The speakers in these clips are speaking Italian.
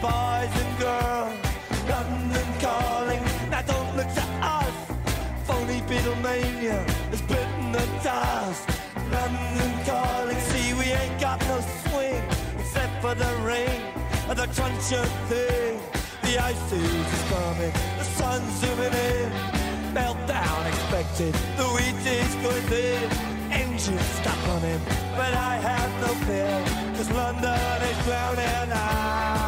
boys and girls. London calling, now don't look to us. Phony Beatlemania has bitten the dust. London calling, see we ain't got no swing except for the rain and the truncheon thing. The ice is coming, the sun's zooming in. Meltdown expected, the wheat is going thin. Engine stuck on him, but I have no fear, cause London is drowning. I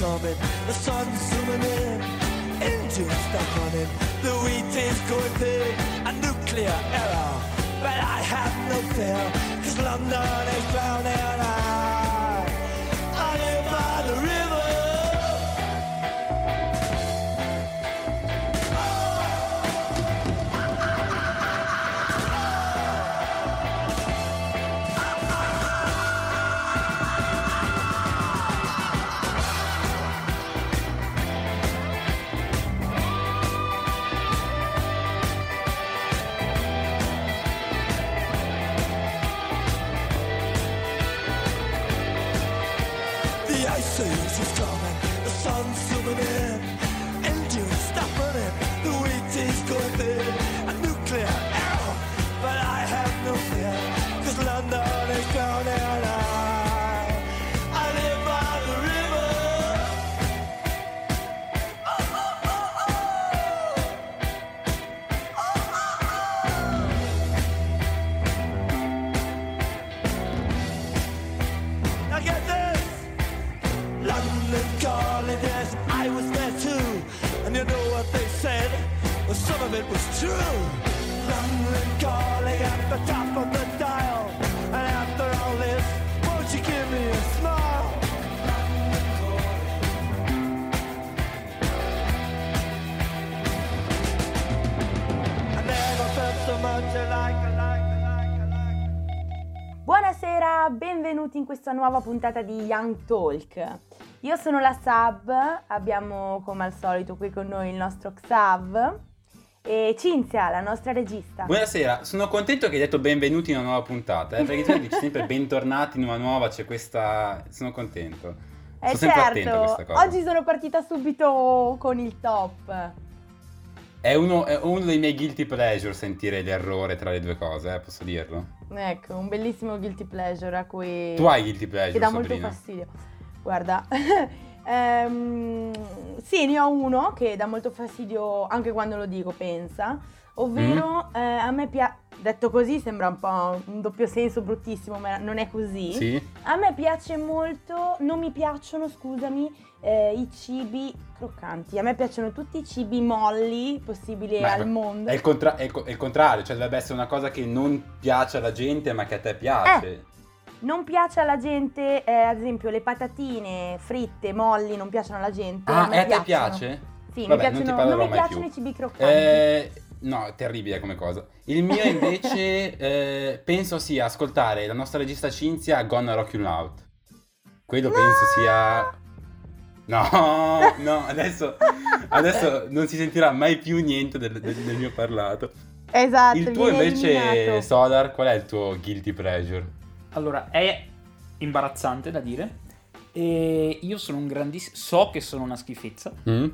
coming, the sun's zooming in, engine stuck on it. The wheat is going big, a nuclear error. But I have no fear, cause London is drowning. I, in questa nuova puntata di Young Talk. Io sono la Sab, abbiamo come al solito qui con noi il nostro Xav e Cinzia, la nostra regista. Buonasera, sono contento che hai detto benvenuti in una nuova puntata, eh, perché tu dici sempre bentornati in una nuova, c'è questa... sono contento. Eh Sono certo, oggi sono partita subito con il top. È uno, è uno dei miei guilty pleasure sentire l'errore tra le due cose, eh, posso dirlo? Ecco, un bellissimo guilty pleasure a cui... Tu hai guilty pleasure, che dà molto Sabrina? fastidio. Guarda, ehm, sì, ne ho uno che dà molto fastidio anche quando lo dico, pensa, ovvero Mm. eh, a me piace, detto così sembra un po' un doppio senso bruttissimo, ma non è così. Sì? A me piace molto, non mi piacciono, scusami, eh, i cibi croccanti. A me piacciono tutti i cibi molli possibili Ma al mondo. È il, contra- è il co- è il contrario, cioè dovrebbe essere una cosa che non piace alla gente ma che a te piace. Non piace alla gente, eh, ad esempio, le patatine fritte, molli, non piacciono alla gente. ah, me e a te piace? Sì, Vabbè, mi non piacciono, parlerò non mi piacciono più. i cibi croccanti. Eh, no, terribile come cosa. Il mio invece eh, penso sia ascoltare la nostra regista Cinzia Gonna Rock You Out. Quello penso sia... No, no, adesso, adesso non si sentirà mai più niente del, del- del mio parlato. Esatto, Il tuo invece, eliminato. Sodar, qual è il tuo guilty pleasure? Allora, è imbarazzante da dire. E io sono un grandissimo. So che sono una schifezza, Mm?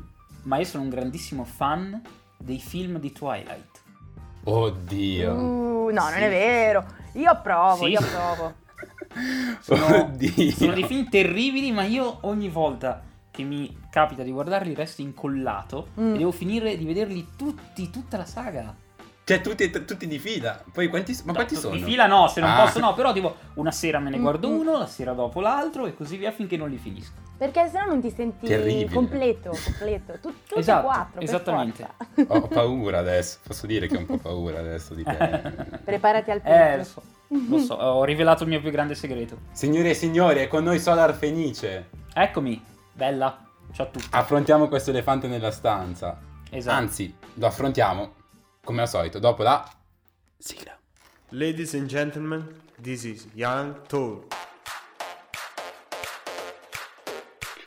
ma io sono un grandissimo fan dei film di Twilight. Oddio. Uh, no, non Sì. è vero. Io approvo, Sì. io approvo. Sono, Oddio. sono dei film terribili, ma io ogni volta che mi capita di guardarli resto incollato Mm. e devo finire di vederli tutti, tutta la saga. Cioè, tutti, tutti di fila. Poi quanti, ma quanti No, sono? Di fila no, se non Ah. posso no, però tipo una sera me ne guardo Mm. uno, la sera dopo l'altro e così via finché non li finisco. Perché sennò non ti senti Terribile. completo, completo. Tu, tutti Esatto, e quattro, per esattamente. forza. Ho paura adesso. Posso dire che ho un po' paura adesso di te. Preparati al Eh, lo peggio. so. Lo so, ho rivelato il mio più grande segreto. Signore e signori, è con noi Solar Fenice. Eccomi, bella. Ciao a tutti. Affrontiamo questo elefante nella stanza. Esatto. Anzi, lo affrontiamo, come al solito, dopo la sigla. Ladies and gentlemen, this is Young Talk.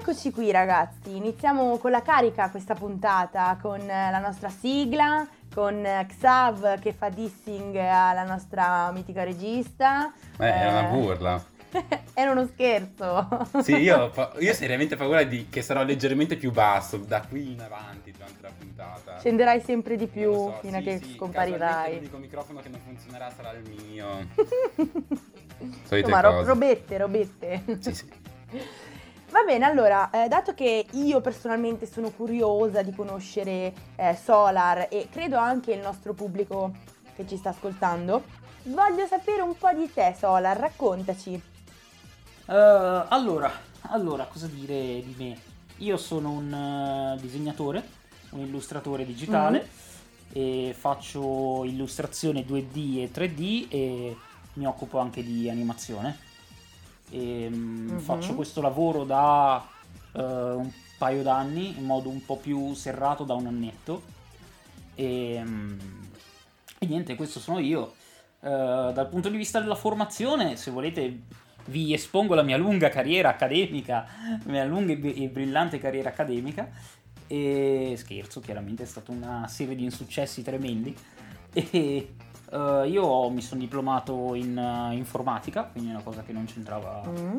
Eccoci qui ragazzi, iniziamo con la carica questa puntata, con eh, la nostra sigla, con eh, Xav che fa dissing alla nostra mitica regista. Eh, era una Eh, burla. Era uno scherzo. Sì, io, ho io ho seriamente paura di che sarò leggermente più basso da qui in avanti durante la puntata. Scenderai sempre di più so, fino a sì, che sì, scomparirai. L'unico microfono che non funzionerà sarà il mio. Solite Insomma, cose. robette, robette. Sì, sì. Va bene, allora, eh, dato che io personalmente sono curiosa di conoscere eh, Solar e credo anche il nostro pubblico che ci sta ascoltando, voglio sapere un po' di te, Solar, raccontaci. Eh, allora, allora, cosa dire di me? Io sono un eh, disegnatore, un illustratore digitale e faccio illustrazione 2D e 3D e mi occupo anche di animazione. E, mm, Mhm. Faccio questo lavoro da eh, un paio d'anni in modo un po' più serrato da un annetto. E, mm, e niente, questo sono io. Eh, dal punto di vista della formazione, se volete, vi espongo la mia lunga carriera accademica, la mia lunga e e brillante carriera accademica. E scherzo, chiaramente è stata una serie di insuccessi tremendi. E eh, io mi sono diplomato in eh, informatica, quindi è una cosa che non c'entrava Mm.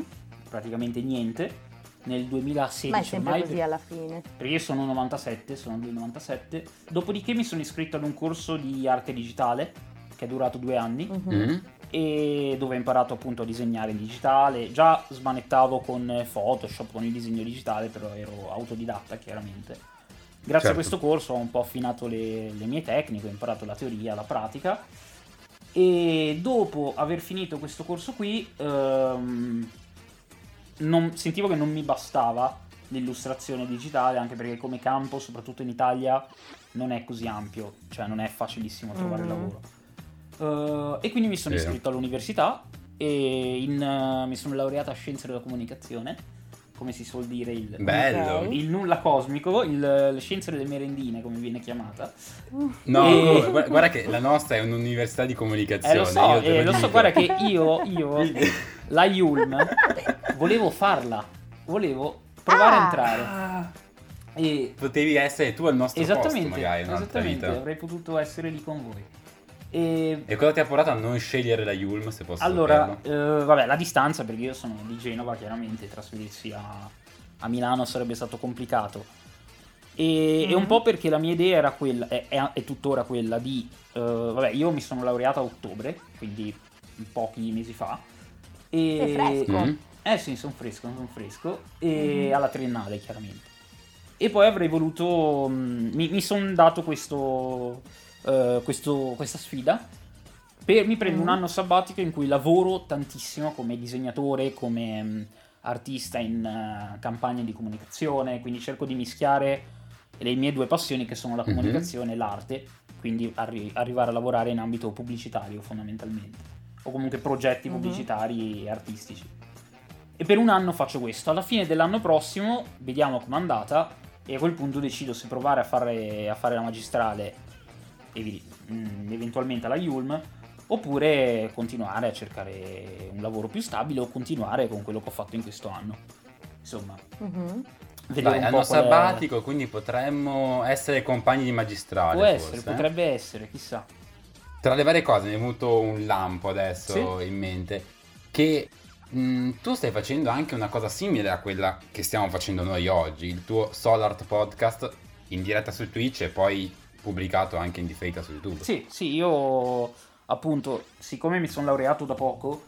praticamente niente. Nel 2016 Ma è sempre ormai, così alla fine. perché io sono 97, sono del 97. Dopodiché mi sono iscritto ad un corso di arte digitale che è durato due anni Mhm. Mm? e dove ho imparato appunto a disegnare in digitale. Già smanettavo con Photoshop, con il disegno digitale, però ero autodidatta chiaramente. Grazie a Certo. questo corso ho un po' affinato le, le mie tecniche, ho imparato la teoria, la pratica e dopo aver finito questo corso qui ehm, non- sentivo che non mi bastava l'illustrazione digitale anche perché come campo, soprattutto in Italia, non è così ampio, cioè non è facilissimo trovare Mhm. lavoro. Eh, e quindi mi sono iscritto all'università e in, eh, mi sono laureata a scienze della comunicazione, come si suol dire il, Bello. Il nulla cosmico, il, le scienze delle merendine, come viene chiamata. No, E- guarda, guarda che la nostra è un'università di comunicazione. Eh, lo so, io te eh, lo so, guarda che io, io la Yulm, volevo farla, volevo provare Ah. a entrare. E potevi essere tu al nostro posto esattamente, magari in un'altra esattamente, vita. avrei potuto essere lì con voi. E E cosa ti ha portato a non scegliere la Yulm, se posso allora, eh, vabbè, la distanza, perché io sono di Genova, chiaramente trasferirsi a, a Milano sarebbe stato complicato. E, e un Mhm. po' perché la mia idea era quella, è, è- è tuttora quella di, eh, vabbè, io mi sono laureato a ottobre, quindi pochi mesi fa. E, Sei fresco. Mm? Eh sì, sono fresco, sono fresco. E Mhm. alla triennale, chiaramente. E poi avrei voluto. mh, mi, mi sono dato questo, eh, questo- questa sfida. Per, mi prendo Mm. un anno sabbatico in cui lavoro tantissimo come disegnatore, come mh, artista in eh, campagne di comunicazione. Quindi cerco di mischiare le mie due passioni, che sono la Mhm. comunicazione e l'arte. Quindi arri- arrivare a lavorare in ambito pubblicitario, fondamentalmente. O comunque progetti Mhm. pubblicitari e artistici. E per un anno faccio questo. Alla fine dell'anno prossimo vediamo com'è andata e a quel punto decido se provare a fare, a fare la magistrale mm, eventualmente alla Yulm oppure continuare a cercare un lavoro più stabile o continuare con quello che ho fatto in questo anno. Insomma, Mhm. vedere Dai, un anno po' qual è- sabbatico, quindi potremmo essere compagni di magistrale. Può essere, forse. potrebbe essere, chissà. Tra le varie cose mi è venuto un lampo adesso in mente che mh, tu stai facendo anche una cosa simile a quella che stiamo facendo noi oggi, il tuo Solart Podcast in diretta su Twitch e poi pubblicato anche in differita su YouTube. Sì, sì, io appunto, siccome mi sono laureato da poco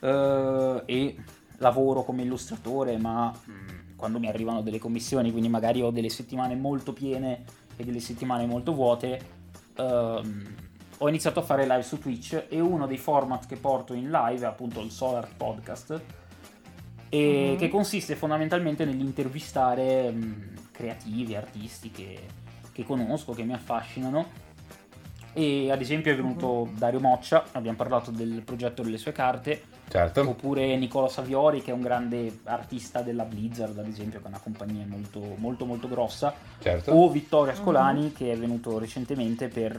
eh, e lavoro come illustratore, ma mh, quando mi arrivano delle commissioni, quindi magari ho delle settimane molto piene e delle settimane molto vuote, ehm, ho iniziato a fare live su Twitch e uno dei format che porto in live è appunto il Solar Podcast, e Mhm. che consiste fondamentalmente nell'intervistare mh, creativi, artisti che, che conosco, che mi affascinano. E ad esempio è venuto Dario Moccia, abbiamo parlato del progetto delle sue carte, Certo. oppure Nicola Saviori che è un grande artista della Blizzard, ad esempio, che è una compagnia molto molto molto grossa, Certo. o Vittorio Ascolani che è venuto recentemente per...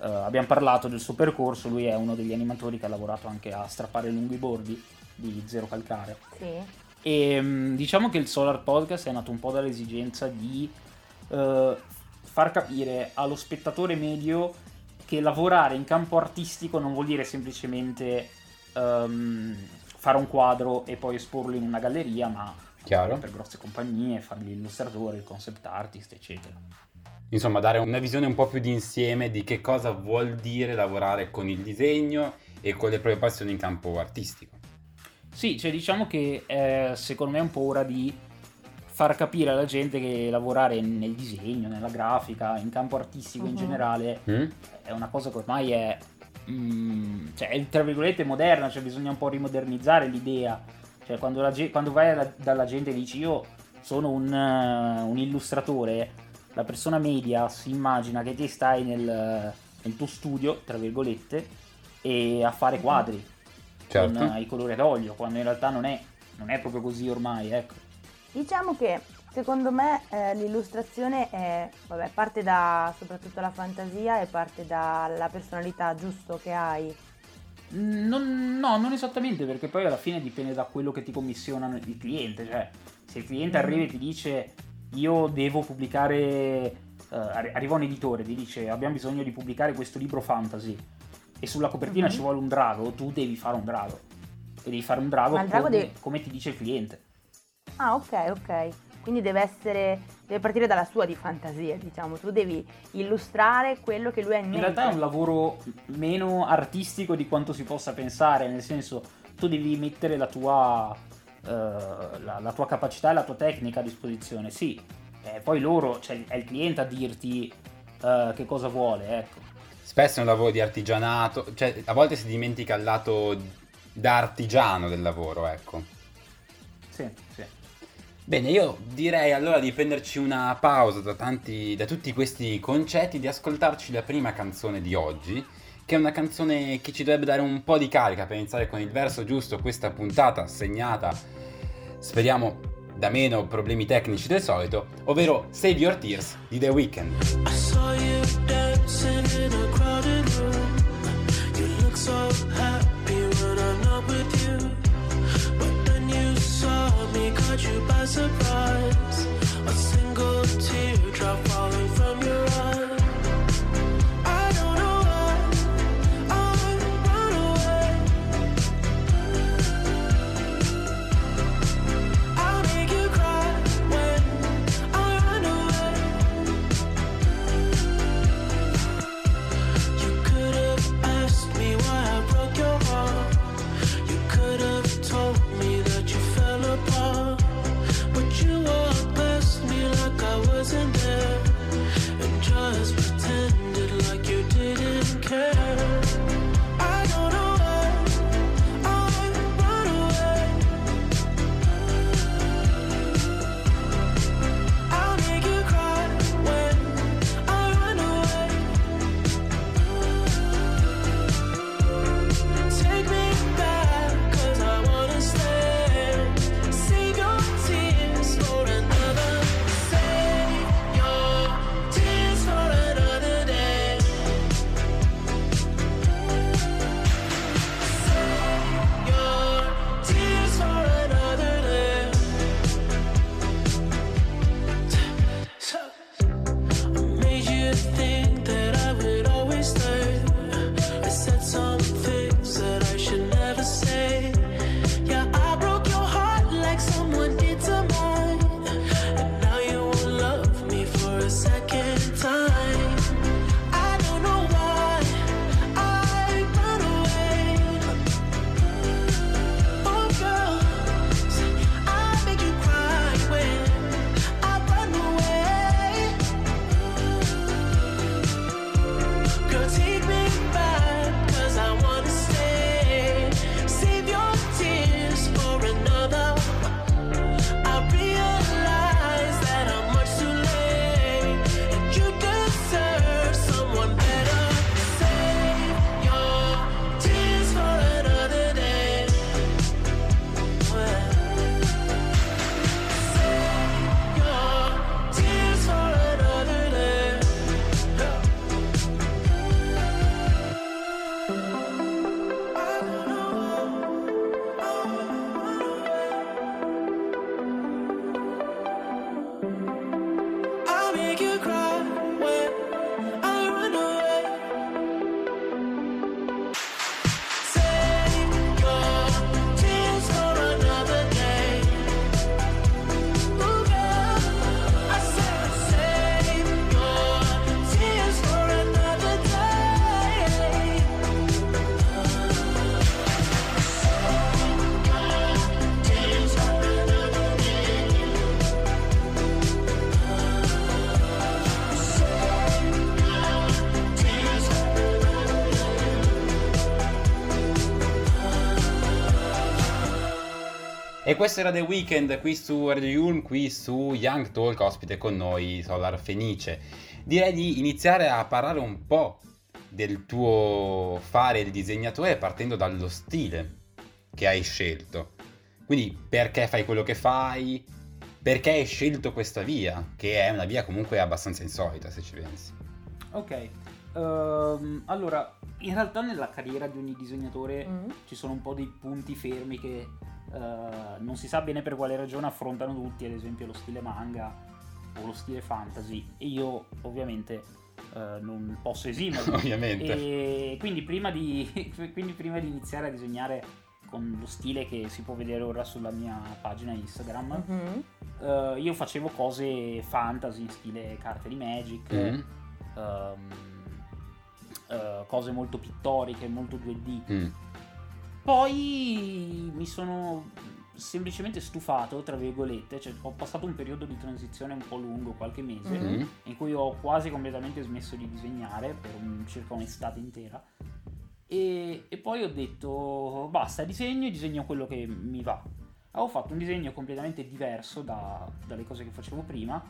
eh, abbiamo parlato del suo percorso, lui è uno degli animatori che ha lavorato anche a strappare lunghi bordi di Zero Calcare. Sì. E mh, diciamo che il Solar Podcast è nato un po' dall'esigenza di eh, far capire allo spettatore medio che lavorare in campo artistico non vuol dire semplicemente ehm, fare un quadro e poi esporlo in una galleria, ma per grosse compagnie, fare l'illustratore, il concept artist, eccetera. Insomma, dare una visione un po' più di insieme di che cosa vuol dire lavorare con il disegno e con le proprie passioni in campo artistico. Sì, cioè diciamo che eh, secondo me è un po' ora di far capire alla gente che lavorare nel disegno, nella grafica, in campo artistico in Mhm. generale Mm? è una cosa che ormai è, mm, cioè, è, tra virgolette moderna, cioè bisogna un po' rimodernizzare l'idea. Cioè quando, la quando vai alla- dalla gente e dici io sono un, eh, un illustratore, la persona media si immagina che ti stai nel, nel tuo studio, tra virgolette, e a fare quadri Certo. con eh, i colori ad olio, quando in realtà non è, non è proprio così ormai, ecco. Diciamo che secondo me eh, l'illustrazione è, vabbè, parte da soprattutto la fantasia e parte dalla personalità giusto che hai. Non- no, non esattamente, perché poi alla fine dipende da quello che ti commissiona il cliente. Cioè, se il cliente arriva e ti dice io devo pubblicare, arri- arriva un editore, ti dice abbiamo bisogno di pubblicare questo libro fantasy e sulla copertina Mhm. ci vuole un drago, tu devi fare un drago. E devi fare un drago come, deve- come ti dice il cliente. Ah, ok, ok. Quindi deve essere, deve partire dalla sua di fantasia, diciamo. Tu devi illustrare quello che lui ha in In mente. realtà è un lavoro meno artistico di quanto si possa pensare, nel senso tu devi mettere la tua, eh, la, la tua capacità e la tua tecnica a disposizione, sì, eh, poi loro, cioè è il cliente a dirti eh, che cosa vuole, ecco. Spesso è un lavoro di artigianato, cioè a volte si dimentica il lato da artigiano del lavoro, ecco. Sì, sì. Bene, io direi allora di prenderci una pausa da, tanti, da tutti questi concetti, di ascoltarci la prima canzone di oggi, che è una canzone che ci dovrebbe dare un po' di carica per iniziare con il verso giusto questa puntata segnata, speriamo, da meno problemi tecnici del solito, ovvero Save Your Tears di The Weeknd. Me, caught you by surprise. A single teardrop falling questo era The Weekend qui su Radio Yulm, qui su Young Talk, ospite con noi Solar Fenice. Direi di iniziare a parlare un po' del tuo fare il disegnatore partendo dallo stile che hai scelto. Quindi perché fai quello che fai? Perché hai scelto questa via? Che è una via comunque abbastanza insolita se ci pensi. Ok, ehm, allora, in realtà nella carriera di ogni disegnatore Mm. ci sono un po' dei punti fermi che eh, non si sa bene per quale ragione affrontano tutti, ad esempio lo stile manga o lo stile fantasy, e io ovviamente eh, non posso esimermi. Ovviamente. E quindi prima, di, quindi prima di iniziare a disegnare con lo stile che si può vedere ora sulla mia pagina Instagram, Mhm. eh, io facevo cose fantasy in stile carte di Magic, Mm, ehm, eh, cose molto pittoriche, molto 2D. mm, Poi mi sono semplicemente stufato, tra virgolette, cioè ho passato un periodo di transizione un po' lungo, qualche mese, Mhm. mm. in cui ho quasi completamente smesso di disegnare per un- circa un'estate intera. E, e poi ho detto basta, disegno e disegno quello che mi va. Avevo fatto un disegno completamente diverso da- dalle cose che facevo prima,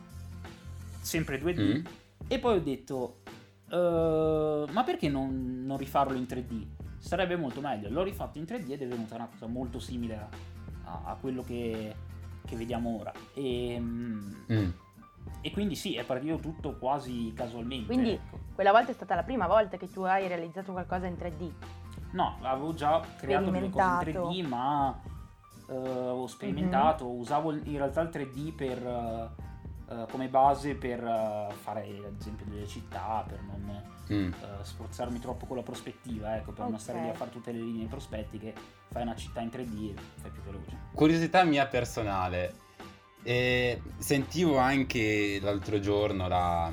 sempre 2D, Mm. e poi ho detto "Eh, ma perché non, non rifarlo in 3D? Sarebbe molto meglio. L'ho rifatto in 3D ed è venuta una cosa molto simile a, a- quello che, che vediamo ora. E, mm, Mm. e quindi sì, è partito tutto quasi casualmente. Quindi ecco. quella volta è stata la prima volta che tu hai realizzato qualcosa in 3D. No, avevo già creato delle cose in Sperimentato. 3D, ma eh, ho sperimentato, usavo in realtà il 3D per, eh, eh, come base per eh, fare ad esempio delle città, per non Mm. eh, sforzarmi troppo con la prospettiva, ecco, per non Ok. stare lì a fare tutte le linee prospettiche, fai una città in 3D e fai più veloce. Curiosità mia personale. Eh, sentivo anche l'altro giorno la,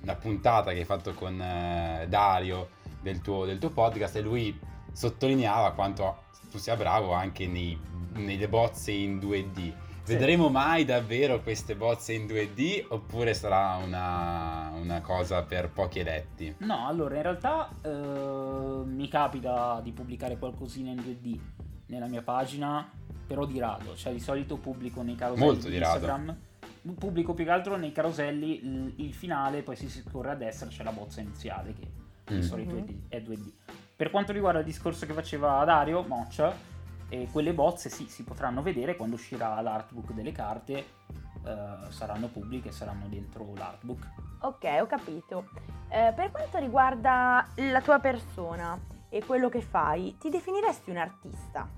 la puntata che hai fatto con eh, Dario del tuo, del tuo podcast e lui sottolineava quanto tu sia bravo anche nei, nelle bozze in 2D. Vedremo mai davvero queste bozze in 2D oppure sarà una, una cosa per pochi eletti? No, allora in realtà eh, mi capita di pubblicare qualcosina in 2D nella mia pagina, però di rado, cioè di solito pubblico nei caroselli Molto di di rado. Instagram. Pubblico più che altro nei caroselli il, il finale, poi si scorre a destra, c'è la bozza iniziale che Mm. di solito è, Mhm. di- è 2D. Per quanto riguarda il discorso che faceva Dario Moccia, eh, quelle bozze sì, si potranno vedere quando uscirà l'artbook delle carte, eh, saranno pubbliche, saranno dentro l'artbook. Ok, ho capito. Eh, per quanto riguarda la tua persona e quello che fai, ti definiresti un artista?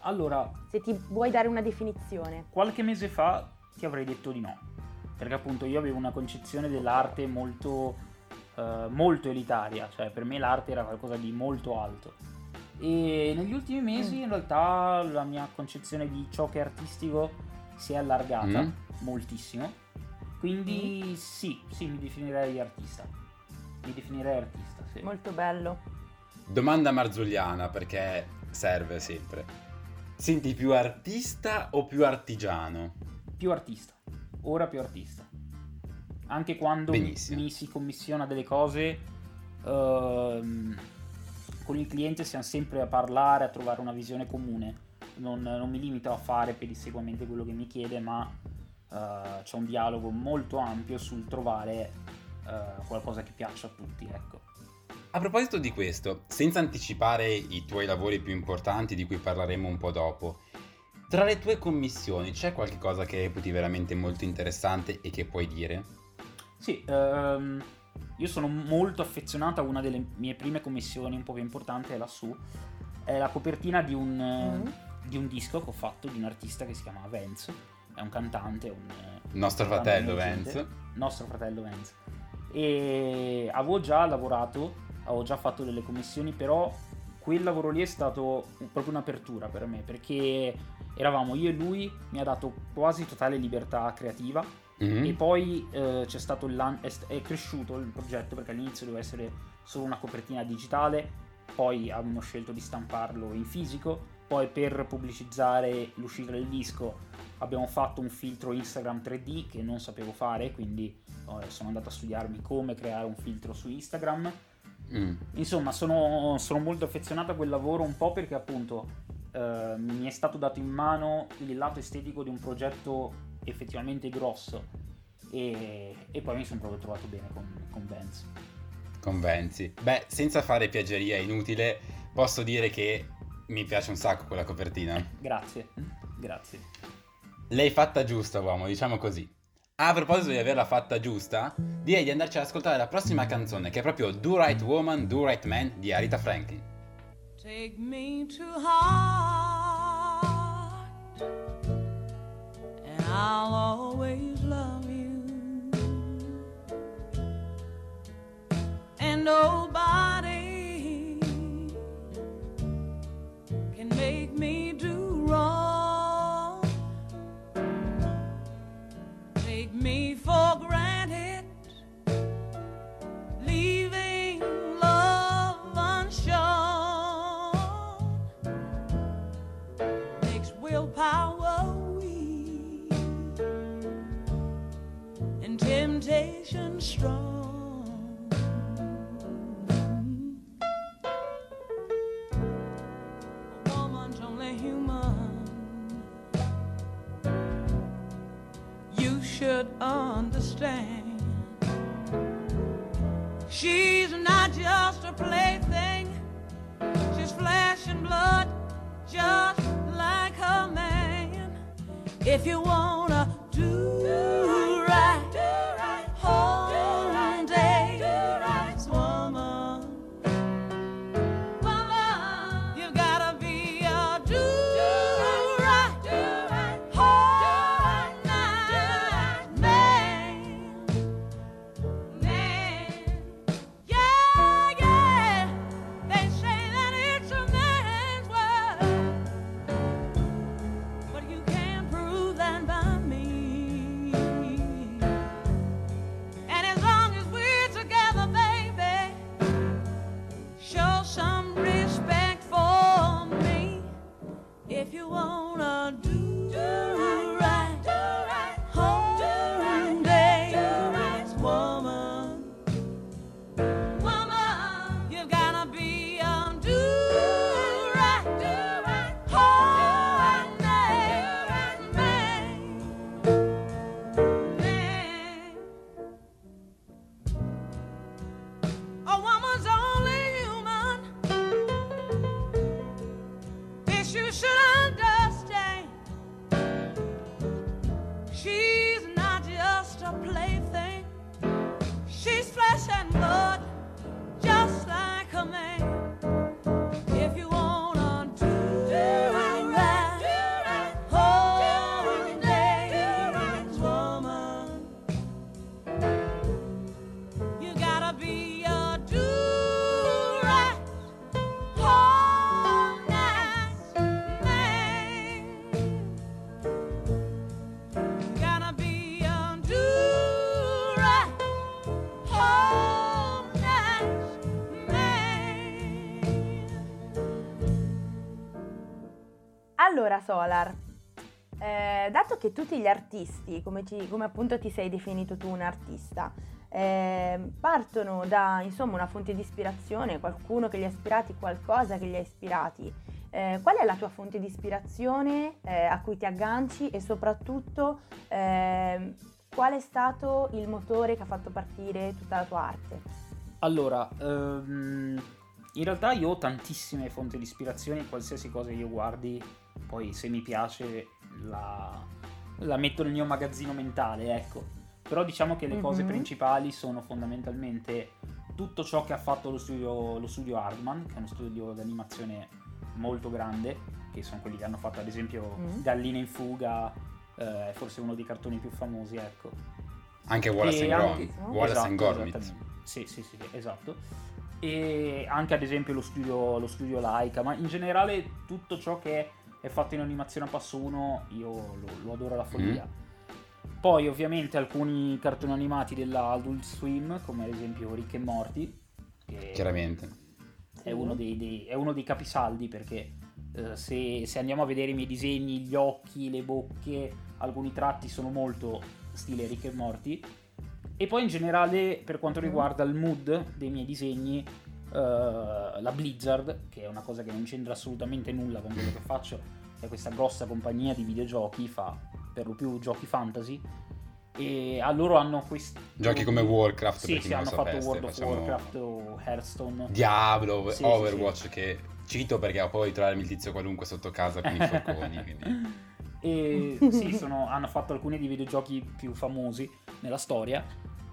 Allora, Se ti vuoi dare una definizione. qualche mese fa ti avrei detto di no, perché appunto io avevo una concezione dell'arte molto, eh, molto elitaria, cioè per me l'arte era qualcosa di molto alto. E negli ultimi mesi Mm. in realtà la mia concezione di ciò che è artistico si è allargata Mm. moltissimo. Quindi sì, sì, mi definirei artista. Mi definirei artista, sì. Molto bello. Domanda marzulliana perché serve sempre. Senti più artista o più artigiano? più artista, ora più artista. Anche quando Benissimo. mi si commissiona delle cose, ehm, con il cliente siamo sempre a parlare, a trovare una visione comune. Non, non mi limito a fare pedissequamente quello che mi chiede, ma eh, c'è un dialogo molto ampio sul trovare eh, qualcosa che piaccia a tutti, ecco. A proposito di questo, senza anticipare i tuoi lavori più importanti di cui parleremo un po' dopo, tra le tue commissioni c'è qualche cosa che reputi veramente molto interessante e che puoi dire? Sì, ehm, io sono molto affezionato a una delle mie prime commissioni, un po' più importante, è lassù. È la copertina di un, eh, Mm. di un disco che ho fatto di un artista che si chiama Vance. È un cantante, un... Nostro un fratello. Vance. Nostro fratello Vance. E avevo già lavorato, avevo già fatto delle commissioni, però quel lavoro lì è stato proprio un'apertura per me, perché eravamo io e lui, mi ha dato quasi totale libertà creativa Mhm. e poi eh, c'è stato il lan- è, è cresciuto il progetto perché all'inizio doveva essere solo una copertina digitale, poi abbiamo scelto di stamparlo in fisico, poi per pubblicizzare l'uscita del disco abbiamo fatto un filtro Instagram 3D che non sapevo fare, quindi eh, sono andato a studiarmi come creare un filtro su Instagram. Mm. Insomma, sono, sono molto affezionato a quel lavoro un po' perché appunto eh, mi è stato dato in mano il lato estetico di un progetto effettivamente grosso e, e poi mi sono proprio trovato bene con, con Vance. Convenzi. Beh, senza fare piaggeria inutile, posso dire che mi piace un sacco quella copertina. Grazie, grazie. L'hai fatta giusta, uomo, diciamo così. A proposito di averla fatta giusta, direi di andarci ad ascoltare la prossima canzone, che è proprio Do Right Woman, Do Right Man di Arita Franklin. Take me to heart, I'll always love you. And oh, nobody understand. She's not just a plaything. She's flesh and blood, just like her man. If you wanna do Allora, Solar, eh, dato che tutti gli artisti, come, ci- come appunto ti sei definito tu un artista, eh, partono da insomma una fonte di ispirazione, qualcuno che li ha ispirati, qualcosa che li ha ispirati, eh, qual è la tua fonte di ispirazione eh, a cui ti agganci e soprattutto ehm, qual è stato il motore che ha fatto partire tutta la tua arte? Allora, ehm, in realtà io ho tantissime fonti di ispirazione qualsiasi cosa io guardi, poi se mi piace la, la metto nel mio magazzino mentale, ecco. Però diciamo che le cose Mhm. principali sono fondamentalmente tutto ciò che ha fatto lo studio, lo studio Hardman, che è uno studio di animazione molto grande, che sono quelli che hanno fatto ad esempio Mm. Galline in fuga, eh, è forse uno dei cartoni più famosi, ecco. Anche Wallace E and anche- Gromit. Wallace Esatto, Gromit. esattamente. Sì, sì, sì, esatto. E anche ad esempio lo studio, lo studio Laika, ma in generale tutto ciò che è fatto in animazione a passo 1 io lo, lo adoro alla follia. Poi ovviamente alcuni cartoni animati della Adult Swim, come ad esempio Rick e Morty, che Chiaramente. è uno dei, dei- è uno dei capisaldi perché eh, se, se andiamo a vedere i miei disegni, gli occhi, le bocche, alcuni tratti sono molto stile Rick e Morty. E poi in generale per quanto riguarda il mood dei miei disegni, eh, la Blizzard, che è una cosa che non c'entra assolutamente nulla con quello che faccio, è questa grossa compagnia di videogiochi, fa per lo più giochi fantasy. E a loro hanno questi Giochi come Warcraft, Sì, sì, hanno fatto sapesse, World of Warcraft o Hearthstone. Diablo, Sì, sì, Overwatch, che cito perché ho di trovarmi il tizio qualunque sotto casa con i forconi. quindi- E sì, sono- hanno fatto alcuni dei videogiochi più famosi nella storia.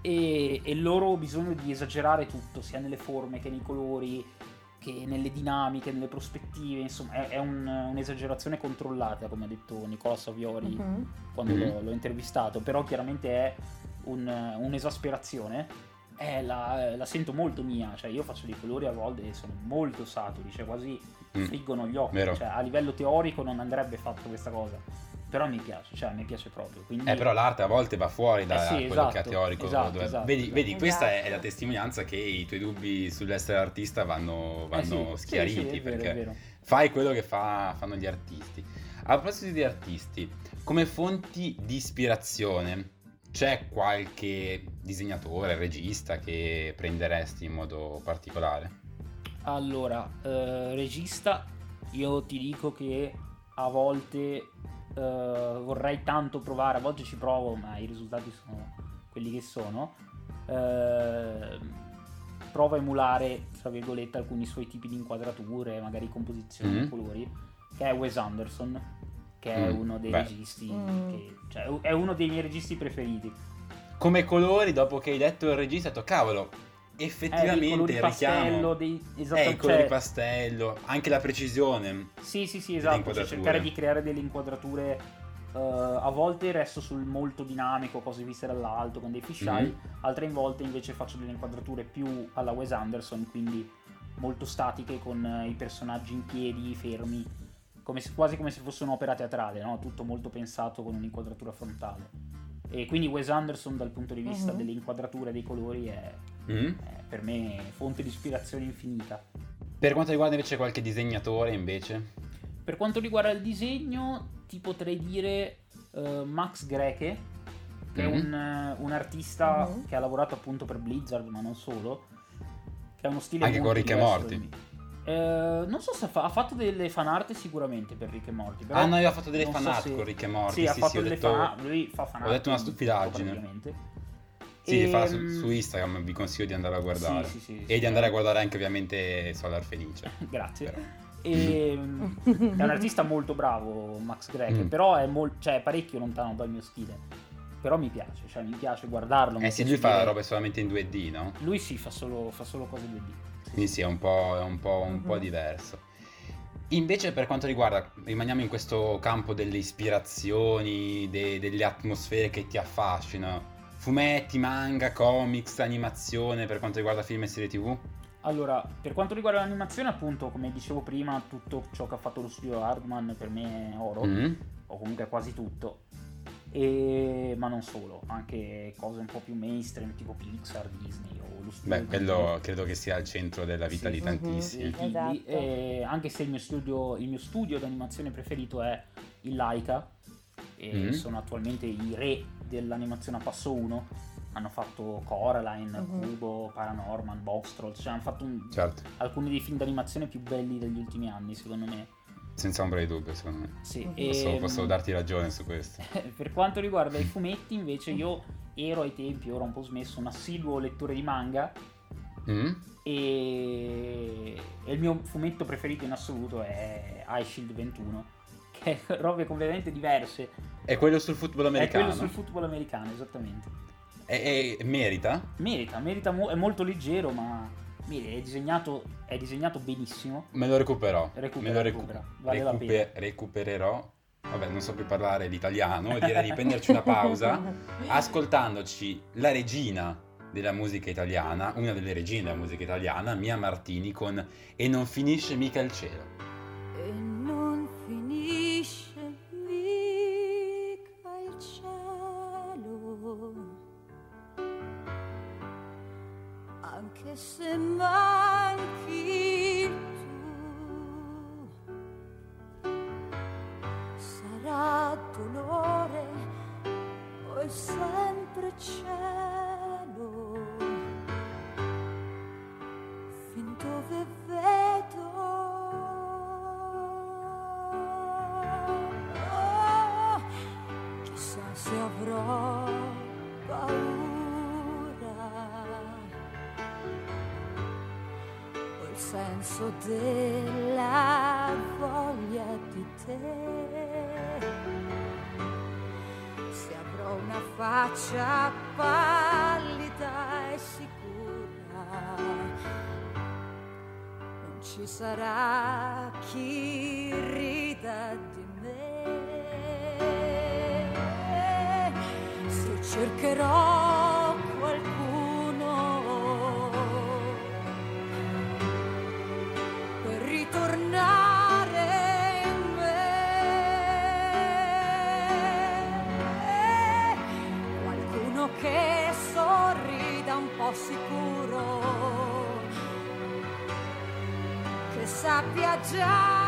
E, e loro bisogno di esagerare tutto, sia nelle forme che nei colori, che nelle dinamiche, nelle prospettive. Insomma, è, è un- un'esagerazione controllata, come ha detto Nicola Saviori Mhm. quando Mhm. l'ho, l'ho intervistato. Però chiaramente è un- un'esasperazione. Eh, la, la sento molto mia, cioè io faccio dei colori a volte e sono molto saturi, cioè quasi Mm. friggono gli occhi. Cioè, a livello teorico non andrebbe fatto questa cosa. Però mi piace, cioè mi piace proprio. Quindi... Eh, però l'arte a volte va fuori da Eh sì, quello esatto, che è teorico. esatto, dove- esatto, vedi, esatto. vedi, questa è Esatto. la testimonianza che i tuoi dubbi sull'essere artista vanno, Eh vanno sì, schiariti. sì, sì, è vero, perché è vero. fai quello che fa- fanno gli artisti. A proposito di artisti, come fonti di ispirazione, c'è qualche disegnatore, regista che prenderesti in modo particolare? Allora, eh, regista, io ti dico che a volte eh, vorrei tanto provare, a volte ci provo, ma i risultati sono quelli che sono. Eh, provo a emulare, tra virgolette, alcuni suoi tipi di inquadrature, magari composizioni Mhm. di colori, che è Wes Anderson, che è Mm, uno dei beh. registi, Mm. che- cioè, è uno dei miei registi preferiti. Come colori, dopo che hai detto il regista, ho detto cavolo, effettivamente colori il pastello, richiamo... dei, Eh, esatto, i colori cioè- pastello, anche la precisione. Sì, sì, sì, esatto. Cioè, cercare di creare delle inquadrature. eh, a volte resto sul molto dinamico, cose viste dall'alto con dei fisheye, Mhm. altre volte invece faccio delle inquadrature più alla Wes Anderson, quindi molto statiche con eh, i personaggi in piedi, fermi, come se- quasi come se fosse un'opera teatrale, no? tutto molto pensato con un'inquadratura frontale. E quindi Wes Anderson dal punto di vista Mhm. delle inquadrature e dei colori è, Mm? è per me fonte di ispirazione infinita. Per quanto riguarda invece qualche disegnatore, invece? Per quanto riguarda il disegno, ti potrei dire eh, Max Greche, che è Mhm. un, eh, un artista Mhm. che ha lavorato appunto per Blizzard, ma non solo, che ha uno stile Anche con molto Rick e diverso Morty. Eh, non so se fa- ha fatto delle fan art sicuramente per Rick e Morty. Però Ah, no, io ho fatto delle non fan so art se- con Rick e Morty. Sì, ha sì, fatto sì, ho delle detto- fan art. Lui fa fan ho detto una stupidaggine. Sì, fa su, Ehm, su Instagram, vi consiglio di andare a guardare. Sì, sì, sì, e sì. di andare a guardare anche ovviamente Solar Felice. Grazie. Però. E, mm, è un artista molto bravo, Max Greche, Mm. però è, mol- cioè, è parecchio lontano dal mio stile. Però mi piace, cioè mi piace guardarlo. Eh sì, lui fa dire- robe solamente in 2D, no? Lui sì, fa solo, fa solo cose 2D. Quindi sì, è un po', è un po', un po' Mhm. diverso. Invece per quanto riguarda, rimaniamo in questo campo delle ispirazioni, de- delle atmosfere che ti affascinano. Fumetti, manga, comics, animazione per quanto riguarda film e serie tv? Allora, per quanto riguarda l'animazione, appunto, come dicevo prima, tutto ciò che ha fatto lo studio Hardman per me è oro, Mm? o comunque quasi tutto. E... Ma non solo, anche cose un po' più mainstream, tipo Pixar, Disney o lo studio Beh, quello credo che sia al centro della vita Sì. di Mhm. tantissimi. Ghibli, Esatto. e anche se il mio studio, il mio studio d'animazione preferito è il Laika, e Mhm. sono attualmente i re dell'animazione a passo 1. Hanno fatto Coraline, Mhm. Kubo, Paranorman, Box Trolls, cioè hanno fatto un- Certo, alcuni dei film d'animazione più belli degli ultimi anni, secondo me. senza ombra di dubbio, secondo me. Sì, Mhm. Posso, posso darti ragione su questo. per quanto riguarda i fumetti, invece, io ero ai tempi, ora ho un po' smesso, un assiduo lettore di manga Mm? e, e il mio fumetto preferito in assoluto è Ice Shield 21 che è robe completamente diverse È quello sul football americano? è quello sul football americano esattamente E- e merita? merita, merita mo- è molto leggero ma mire, è disegnato, è disegnato benissimo Me lo recupero. Recupera, Me lo recu- recupera. Vale la recupe- recupererò. Vabbè, non so più parlare l'italiano, direi di prenderci una pausa ascoltandoci la regina della musica italiana, una delle regine della musica italiana, Mia Martini con E non finisce mica il cielo. anche se manchi. Sarà dolore o è sempre cielo, fin dove vedo. Oh, chissà se avrò penso della voglia di te. Se avrò una faccia pallida e sicura, non ci sarà chi rida di me. Se cercherò che sappia già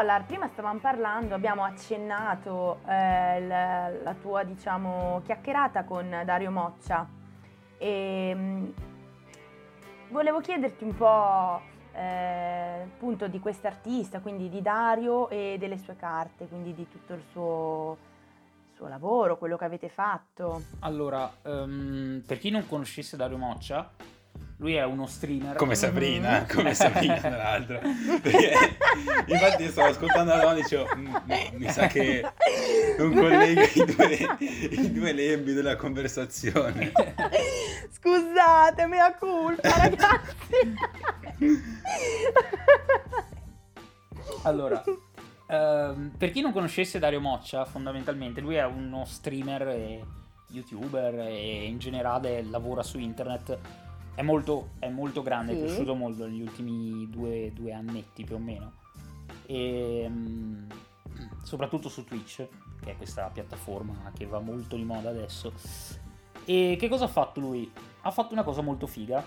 Solar, prima stavamo parlando, abbiamo accennato eh, la, la tua diciamo chiacchierata con Dario Moccia e mh, volevo chiederti un po' eh, appunto di quest'artista, quindi di Dario e delle sue carte, quindi di tutto il suo, suo lavoro, quello che avete fatto. Allora, ehm, per chi non conoscesse Dario Moccia, lui è uno streamer. Come Sabrina, come Sabrina tra l'altro. Perché, infatti io stavo ascoltando la donna e dicevo, "Mm, mm, mi sa che non collega i due, i due lembi della conversazione. Scusate, mea colpa ragazzi. Allora, ehm, per chi non conoscesse Dario Moccia, fondamentalmente lui è uno streamer e youtuber e in generale lavora su internet. È molto, è molto grande, Sì. è cresciuto molto negli ultimi due, due annetti più o meno. E mm, soprattutto su Twitch, che è questa piattaforma che va molto di moda adesso. E che cosa ha fatto lui? Ha fatto una cosa molto figa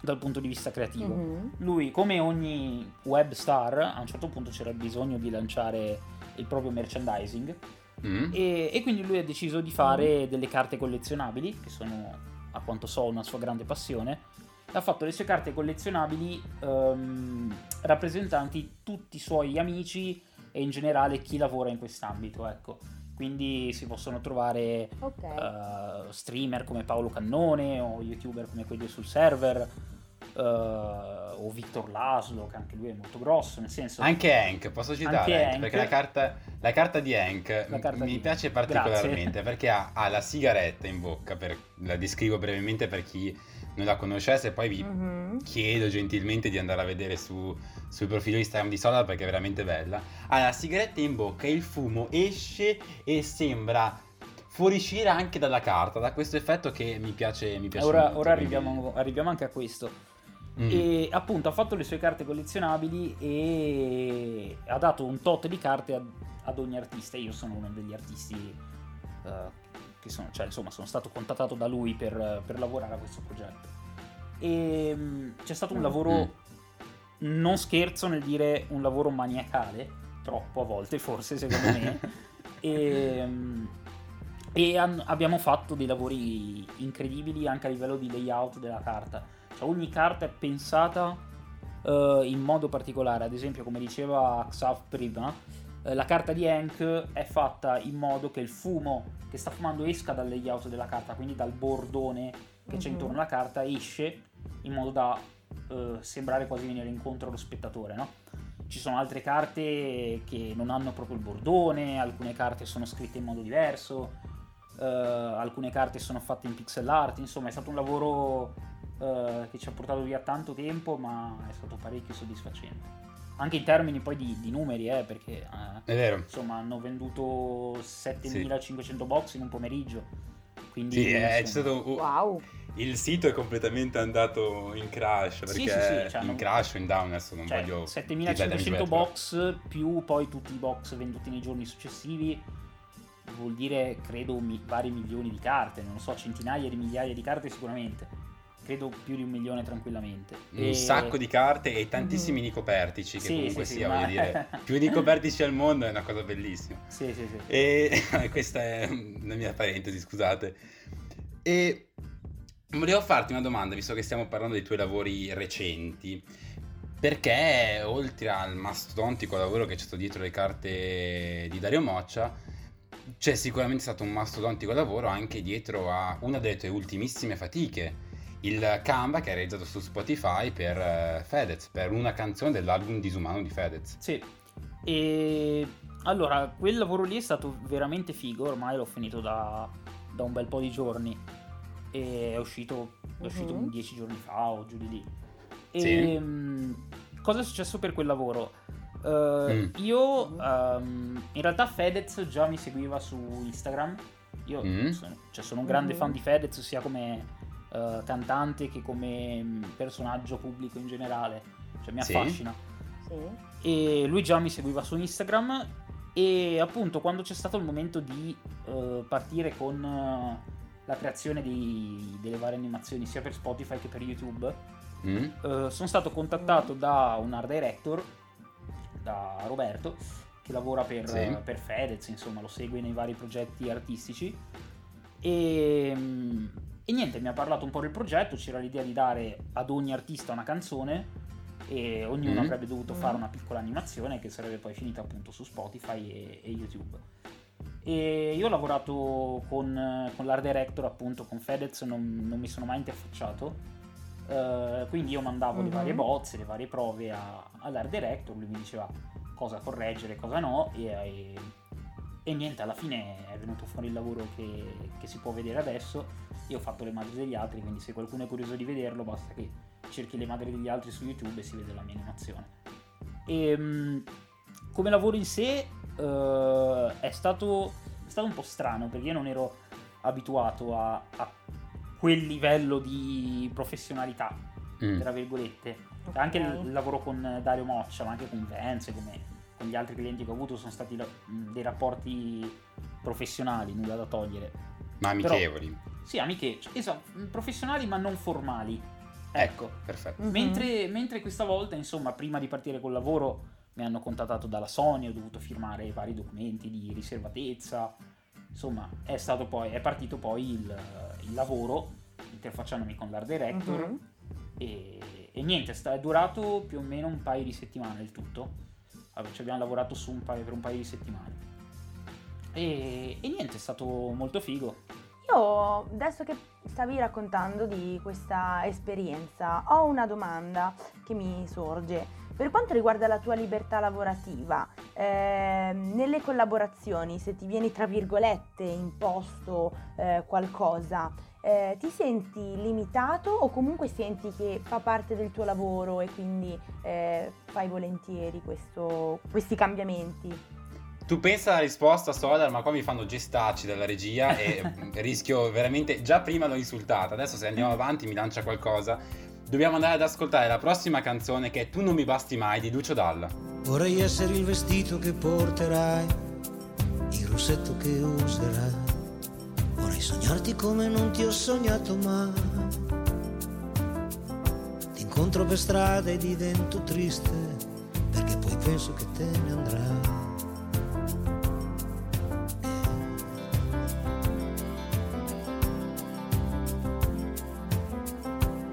dal punto di vista creativo. Mhm. Lui, come ogni web star, a un certo punto c'era bisogno di lanciare il proprio merchandising Mm? e, e quindi lui ha deciso di fare delle carte collezionabili, che sono a quanto so una sua grande passione. Ha fatto le sue carte collezionabili ehm, rappresentanti tutti i suoi amici e in generale chi lavora in quest'ambito, ecco. Quindi si possono trovare Ok. eh, streamer come Paolo Cannone o youtuber come quelli sul server eh, o Victor Laslo che anche lui è molto grosso nel senso Anche Hank, posso citare Anche Hank? Hank. Perché la carta, la carta di Hank La carta mi di- piace particolarmente perché ha, ha la sigaretta in bocca, per- la descrivo brevemente per chi non la conoscesse, poi vi Mhm. chiedo gentilmente di andare a vedere su, sul profilo Instagram di Solar perché è veramente bella. Ha la sigaretta in bocca e il fumo esce e sembra fuoriuscire anche dalla carta, da questo effetto che mi piace, mi piace ora, molto, ora quindi- arriviamo, arriviamo anche a questo Mm. e appunto ha fatto le sue carte collezionabili e ha dato un tot di carte ad, ad ogni artista io sono uno degli artisti eh, che sono, cioè, insomma, sono stato contattato da lui per, per lavorare a questo progetto. E mm, c'è stato un Mm. lavoro, non scherzo nel dire un lavoro maniacale, troppo a volte forse secondo me, e, mm, e han- abbiamo fatto dei lavori incredibili anche a livello di layout della carta. Cioè, ogni carta è pensata eh, in modo particolare, ad esempio come diceva Xav prima, eh, la carta di Hank è fatta in modo che il fumo che sta fumando esca dal layout della carta, quindi dal bordone che c'è Mhm. intorno alla carta, esce in modo da eh, sembrare quasi venire incontro allo spettatore, no? Ci sono altre carte che non hanno proprio il bordone, alcune carte sono scritte in modo diverso, eh, alcune carte sono fatte in pixel art, insomma è stato un lavoro eh, che ci ha portato via tanto tempo, ma è stato parecchio soddisfacente. Anche in termini poi di, di numeri, eh, perché eh, È vero. insomma hanno venduto 7500 box in un pomeriggio. Quindi Sì, è, stato Wow. il sito è completamente andato in crash perché Sì, sì, sì, cioè, in non- crash o in down adesso non cioè, voglio 7500 dirla box più poi tutti i box venduti nei giorni successivi vuol dire credo mi- vari milioni di carte, non lo so, centinaia di migliaia di carte sicuramente. Credo più di un milione tranquillamente. un E- sacco di carte e tantissimi nicopertici che Sì, comunque sì, sì, sia, ma- voglio dire, più nicopertici al mondo è una cosa bellissima. Sì, sì, sì. E questa è la mia parentesi, scusate. E volevo farti una domanda, visto che stiamo parlando dei tuoi lavori recenti. Perché oltre al mastodontico lavoro che c'è stato dietro le carte di Dario Moccia, c'è sicuramente stato un mastodontico lavoro anche dietro a una delle tue ultimissime fatiche, il Canva che hai realizzato su Spotify per eh, Fedez, per una canzone dell'album Disumano di Fedez. Sì. E allora, quel lavoro lì è stato veramente figo, ormai l'ho finito da, da un bel po' di giorni e è uscito, è uscito Mhm. dieci giorni fa o giù di lì. E Sì. mm, cosa è successo per quel lavoro? Eh, Mm. Io ehm, in realtà Fedez già mi seguiva su Instagram. Io Mm. sono, cioè, sono un grande Mhm. fan di Fedez sia come eh, cantante che come mm, personaggio pubblico in generale. Cioè mi affascina Sì. e lui già mi seguiva su Instagram e appunto quando c'è stato il momento di eh, partire con eh, la creazione di- delle varie animazioni sia per Spotify che per YouTube Mm? sono stato contattato da un art director da Roberto che lavora per, Sì. per Fedez insomma lo segue nei vari progetti artistici e, mm, e niente mi ha parlato un po' del progetto c'era l'idea di dare ad ogni artista una canzone e ognuno Mm. avrebbe dovuto fare una piccola animazione che sarebbe poi finita appunto su Spotify e, e YouTube. E io ho lavorato con, con l'art director appunto con Fedez, non, non mi sono mai interfacciato. Eh, quindi io mandavo le Mhm. varie bozze, le varie prove a- all'art director, lui mi diceva cosa correggere, cosa no e, e- e niente, alla fine è venuto fuori il lavoro che, che si può vedere adesso. Io ho fatto le madri degli altri, quindi se qualcuno è curioso di vederlo basta che cerchi le madri degli altri su YouTube e si vede la mia animazione. E, mm, come lavoro in sé eh, è, stato, è stato un po' strano perché io non ero abituato a, a quel livello di professionalità, Mm. tra virgolette. Ok. Anche il il lavoro con Dario Moccia, ma anche con Vance, come con gli altri clienti che ho avuto, sono stati la- mh, dei rapporti professionali, nulla da togliere. Ma Però- amichevoli. Sì, amiche, esatto, mh, professionali ma non formali. Ecco. Perfetto. Mhm. Mentre, mentre questa volta, insomma, prima di partire col lavoro mi hanno contattato dalla Sony, ho dovuto firmare vari documenti di riservatezza. Insomma, è stato poi, è partito poi il, il lavoro, interfacciandomi con l'art director. Mhm. E, e niente, è durato più o meno un paio di settimane il tutto. Vabbè, ci abbiamo lavorato su un paio, per un paio di settimane. E, e niente, è stato molto figo. Io, adesso che stavi raccontando di questa esperienza, ho una domanda che mi sorge. Per quanto riguarda la tua libertà lavorativa, ehm, nelle collaborazioni, se ti vieni tra virgolette imposto eh, qualcosa, eh, ti senti limitato o comunque senti che fa parte del tuo lavoro e quindi eh, fai volentieri questo- questi cambiamenti? Tu pensa alla risposta, Solar, ma qua mi fanno gestacci dalla regia e rischio veramente. Già prima l'ho insultata, adesso se andiamo avanti mi lancia qualcosa. Dobbiamo andare ad ascoltare la prossima canzone che è Tu non mi basti mai di Lucio Dalla. Vorrei essere il vestito che porterai, il rossetto che userai. Vorrei sognarti come non ti ho sognato mai. Ti incontro per strada e divento triste, perché poi penso che te ne andrai.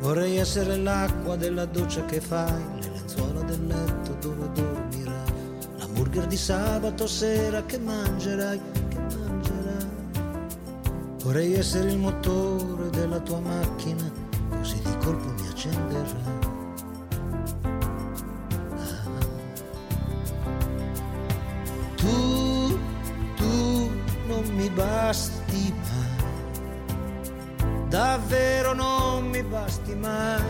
Vorrei essere l'acqua della doccia che fai, le lenzuola del letto dove dormirai, l'hamburger di sabato sera che mangerai, che mangerai. Vorrei essere il motore della tua macchina, così di colpo mi accenderai. Mai.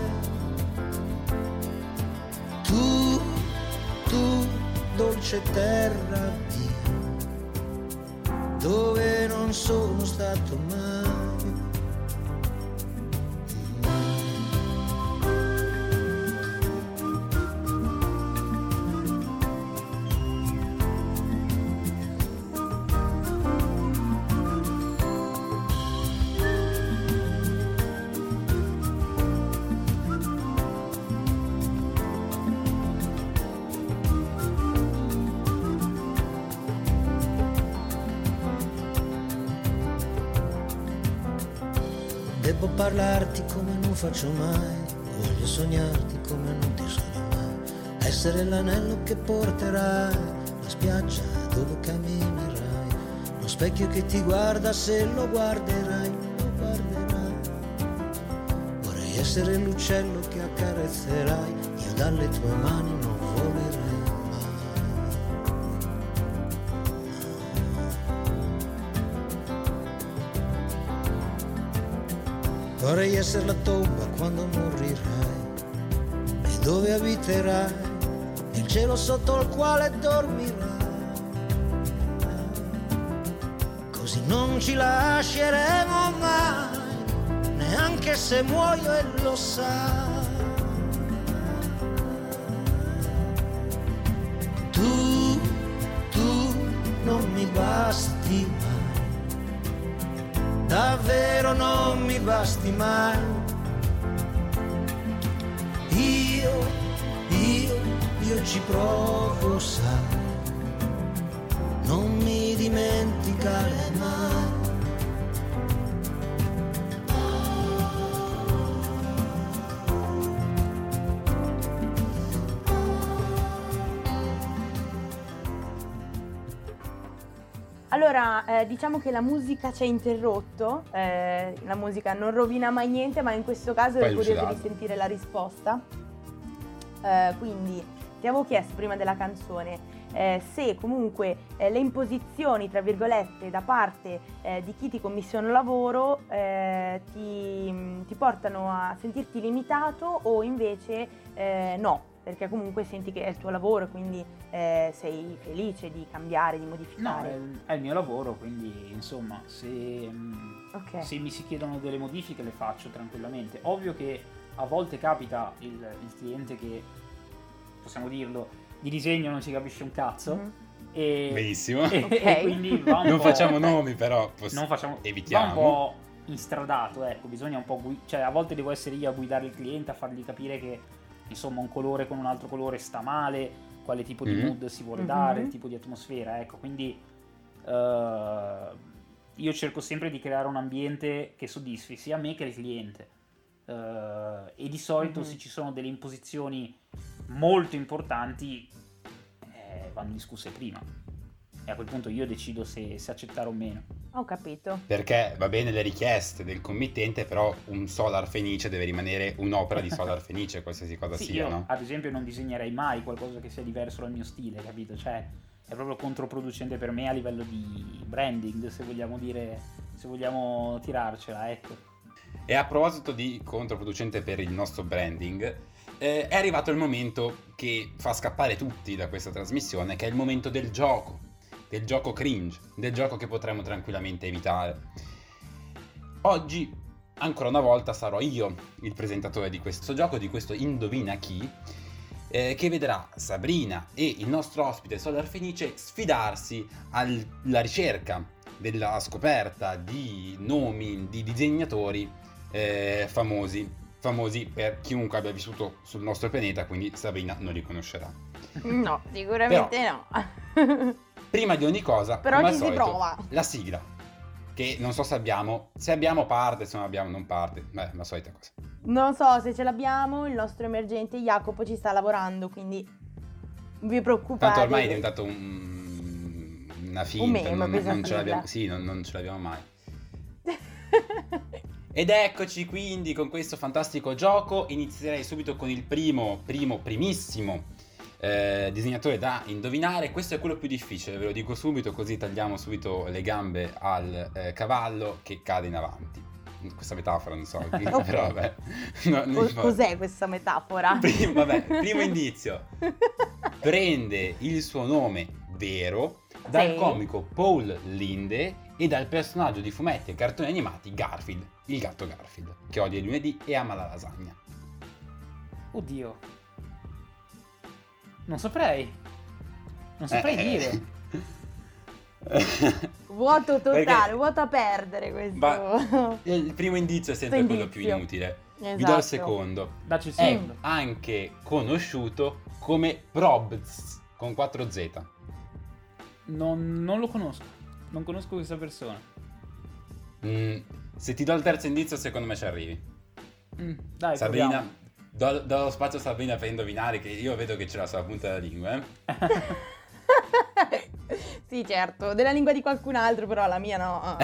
Tu, tu, dolce terra faccio mai, voglio sognarti come non ti sogno mai, essere l'anello che porterai, la spiaggia dove camminerai, lo specchio che ti guarda se lo guarderai, lo guarderai. Vorrei essere l'uccello che accarezzerai, io dalle tue mani non Vorrei essere la tomba quando morirai e dove abiterai, il cielo sotto il quale dormirai. Così non ci lasceremo mai, neanche se muoio e lo sai. Tu, tu non mi basti davvero non mi basti mai. Io, io, io ci provo, sai, non mi dimenticare mai. Eh, diciamo che la musica ci ha interrotto, eh, la musica non rovina mai niente, ma in questo caso Poi ero curiosa di sentire la risposta. Eh, quindi ti avevo chiesto prima della canzone eh, se comunque eh, le imposizioni, tra virgolette, da parte eh, di chi ti commissiona un lavoro ti, ti portano a sentirti limitato o invece no, perché comunque senti che è il tuo lavoro, quindi eh, sei felice di cambiare, di No, modificare. è il, è il mio lavoro, quindi insomma, se, mm, Ok. se mi si chiedono delle modifiche le faccio tranquillamente. Ovvio che a volte capita il, il cliente che, possiamo dirlo, di disegno non ci capisce un cazzo. Mhm. E, Benissimo. e- Ok. e quindi va un Non po'- facciamo nomi, però poss- non facciamo evitiamo. va un po' instradato ecco bisogna un po' gui- cioè a volte devo essere io a guidare il cliente a fargli capire che insomma un colore con un altro colore sta male quale tipo di Mhm. mood si vuole Mhm. dare il tipo di atmosfera ecco quindi eh, io cerco sempre di creare un ambiente che soddisfi sia me che il cliente Eh, e di solito Mhm. se ci sono delle imposizioni molto importanti eh, vanno discusse prima e a quel punto io decido se, se accettare o meno Ho capito. Perché va bene le richieste del committente, però un Solar Fenice deve rimanere un'opera di Solar Fenice, qualsiasi cosa Sì, sia, io no? ad esempio non disegnerei mai qualcosa che sia diverso dal mio stile, capito? Cioè è proprio controproducente per me a livello di branding, se vogliamo dire, se vogliamo tirarcela, ecco. E a proposito di controproducente per il nostro branding, eh, è arrivato il momento che fa scappare tutti da questa trasmissione, che è il momento del gioco, del gioco cringe, del gioco che potremmo tranquillamente evitare. Oggi, ancora una volta, sarò io il presentatore di questo gioco, di questo Indovina chi, eh, che vedrà Sabrina e il nostro ospite Solar Fenice sfidarsi alla ricerca della scoperta di nomi di disegnatori eh, famosi, famosi per chiunque abbia vissuto sul nostro pianeta, quindi Sabrina non li conoscerà. No, sicuramente no. Prima di ogni cosa, Però come al ci si solito, prova. la sigla, che non so se abbiamo, se abbiamo parte, se non abbiamo non parte, beh, la solita cosa. Non so se ce l'abbiamo, il nostro emergente Jacopo ci sta lavorando, quindi vi preoccupate. Tanto ormai è diventato un- una finta, meme, non, non ce l'abbiamo, sì, non, non ce l'abbiamo mai. Ed eccoci quindi con questo fantastico gioco. Inizierei subito con il primo, primo, primissimo eh, disegnatore da indovinare. Questo è quello più difficile, ve lo dico subito, così tagliamo subito le gambe al eh, cavallo che cade in avanti. Questa metafora non so, Ok. però vabbè. No, non. Cos'è questa metafora? Primo, vabbè, primo indizio. Prende il suo nome vero dal Sì. comico Paul Linde e dal personaggio di fumetti e cartoni animati Garfield, il gatto Garfield, che odia il lunedì e ama la lasagna. Oddio. Non saprei. Non saprei Eh, dire. Vuoto totale, Perché- vuoto a perdere questo. Ma- il primo indizio è sempre quello più inutile. Vi do il Esatto. secondo. Dacci il È secondo. anche conosciuto come Probz con 4Z. Non, non lo conosco. Non conosco questa persona. Mm, se ti do il terzo indizio, secondo me ci arrivi. Mm, dai, Sabrina, proviamo. Do, do lo spazio a Sabrina per indovinare che io vedo che ce l'ha sulla punta della lingua. Eh? sì, certo, della lingua di qualcun altro, però la mia no.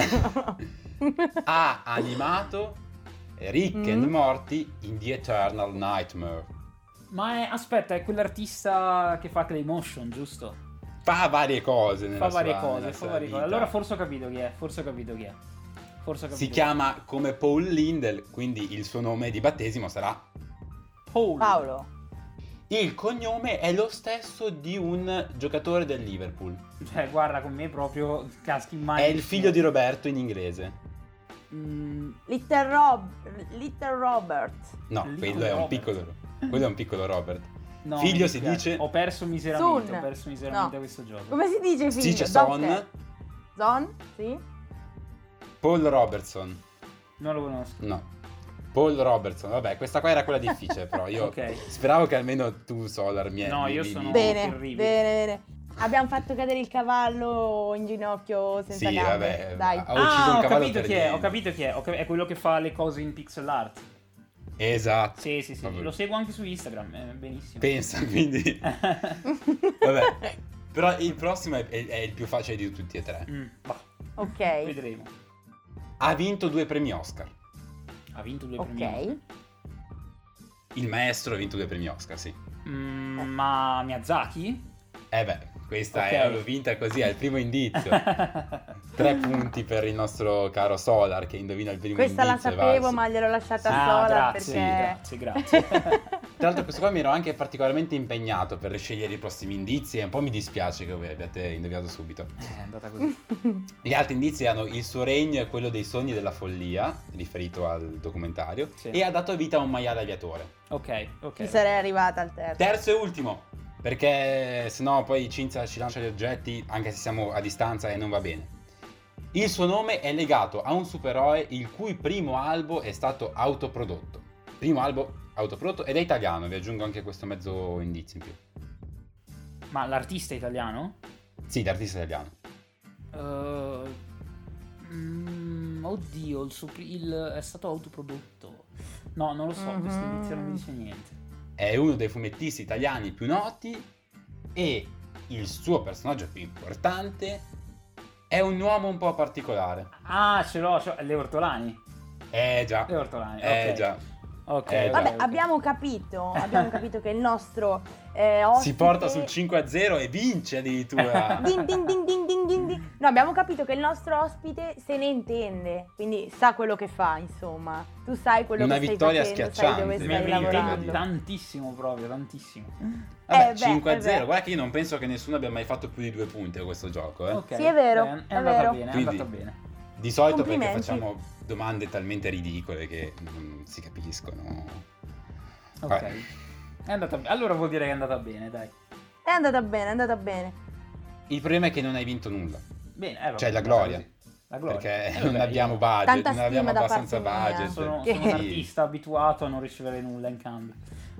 Ha animato Rick Mm. and Morty in The Eternal Nightmare. Ma è, aspetta, è quell'artista che fa Claymotion, giusto? Fa varie cose nella Fa varie sua- cose, nella fa sua varie cose. Allora forse ho capito chi è, forse ho capito chi è. Forse ho capito Si chi è. chiama come Paul Lindel, quindi il suo nome di battesimo sarà... Paul. Paolo. Il cognome è lo stesso di un giocatore del Liverpool. Cioè, guarda, con me proprio caschi in È il figlio di Roberto in inglese. Mm, Little, Rob... Little Robert. No, Little quello è un Robert. piccolo. Quello è un piccolo Robert. no, Figlio si dice- Ho perso miseramente, Sun. ho perso miseramente No. questo gioco. Come si dice Si figlio? dice Son? Son? Sì? Paul Robertson. Non lo conosco. No. Paul Robertson, vabbè, questa qua era quella difficile, però io Ok. speravo che almeno tu, Solar, mi No, mi- io mi- sono- Bene, terribile. bene, bene. Abbiamo fatto cadere il cavallo in ginocchio senza Sì, gambe. vabbè, Dai. ha ucciso ah, un ho capito chi è, ho capito chi è. ho cap- è quello che fa le cose in pixel art. Esatto. Sì, sì, sì. Vabbè. Lo seguo anche su Instagram, eh, benissimo. Pensa, quindi... Vabbè. Però il prossimo è, è- è il più facile di tutti e tre. Mm, bah, Ok. vedremo. Ha vinto due premi Oscar. Ha vinto due premi. Oscar. Ok. Il maestro ha vinto due premi Oscar, sì. Mm, ma Miyazaki? Eh beh, questa Ok. è l'ho vinta così, è il primo indizio. Tre punti per il nostro caro Solar che indovina il primo Questa la indizio. e sapevo, valso. ma gliel'ho lasciata Ah, sola grazie, perché... grazie, grazie. Tra l'altro questo qua mi ero anche particolarmente impegnato per scegliere i prossimi indizi e un po' mi dispiace che voi abbiate indovinato subito. Eh, è andata così. Gli altri indizi erano il suo regno e quello dei sogni della follia, riferito al documentario, Sì. e ha dato vita a un maiale aviatore. Ok, ok. Ci sarei arrivata al terzo. Terzo e ultimo, perché sennò poi Cinzia ci lancia gli oggetti anche se siamo a distanza e non va bene. Il suo nome è legato a un supereroe il cui primo albo è stato autoprodotto. Primo albo autoprodotto ed è italiano, vi aggiungo anche questo mezzo indizio in più. Ma l'artista è italiano? Sì, d'artista italiano. Uh, mm, oddio, il, suo il- è stato autoprodotto. No, non lo so, questo Mhm. indizio non mi dice niente. È uno dei fumettisti italiani più noti e il suo personaggio più importante è un uomo un po' particolare. Ah, ce l'ho, ce l'ho. Le Ortolani. Eh già. Le Ortolani, Eh ok. già. Ok, Eh, Vabbè, abbiamo capito, abbiamo capito che il nostro eh, ospite... Si porta sul 5 a 0 e vince addirittura. Din, din, din, din, din, din, din. No, abbiamo capito che il nostro ospite se ne intende, quindi sa quello che fa, insomma. Tu sai quello Una che stai vittoria facendo, sai dove stai intendo lavorando. tantissimo proprio, tantissimo. Vabbè, Eh, beh, 5 eh, a 0. beh. Guarda che io non penso che nessuno abbia mai fatto più di due punti a questo gioco. Eh. Ok, Sì, è vero, È, è andata vero. bene, è Quindi- andata bene. Di solito perché facciamo domande talmente ridicole che non si capiscono. Ok. Andata. Allora vuol dire che è andata bene, dai. È andata bene, è andata bene. Il problema è che non hai vinto nulla. Bene, eh, Cioè, la gloria. La gloria. Perché Eh, non vabbè, abbiamo io budget, Tanta non abbiamo abbastanza parte mia. budget. Sono, Che- sono un artista abituato a non ricevere nulla in cambio.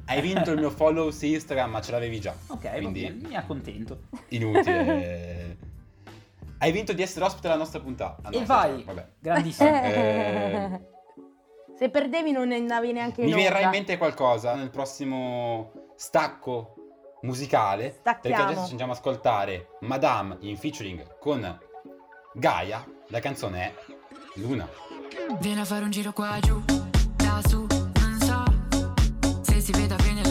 Hai vinto il mio follow su Instagram, ma ce l'avevi già. Ok, Quindi- va bene, mi accontento. Inutile. Hai vinto di essere ospite alla nostra puntata. Ah, no, e vai, Vabbè. grandissimo. Eh, Se perdevi non ne andavi neanche in Mi verrà in mente qualcosa nel prossimo stacco musicale. Stacchiamo. Perché adesso ci andiamo ad ascoltare Madame in featuring con Gaia. La canzone è Luna. Vieni a fare un giro qua giù, da su, non so se si veda bene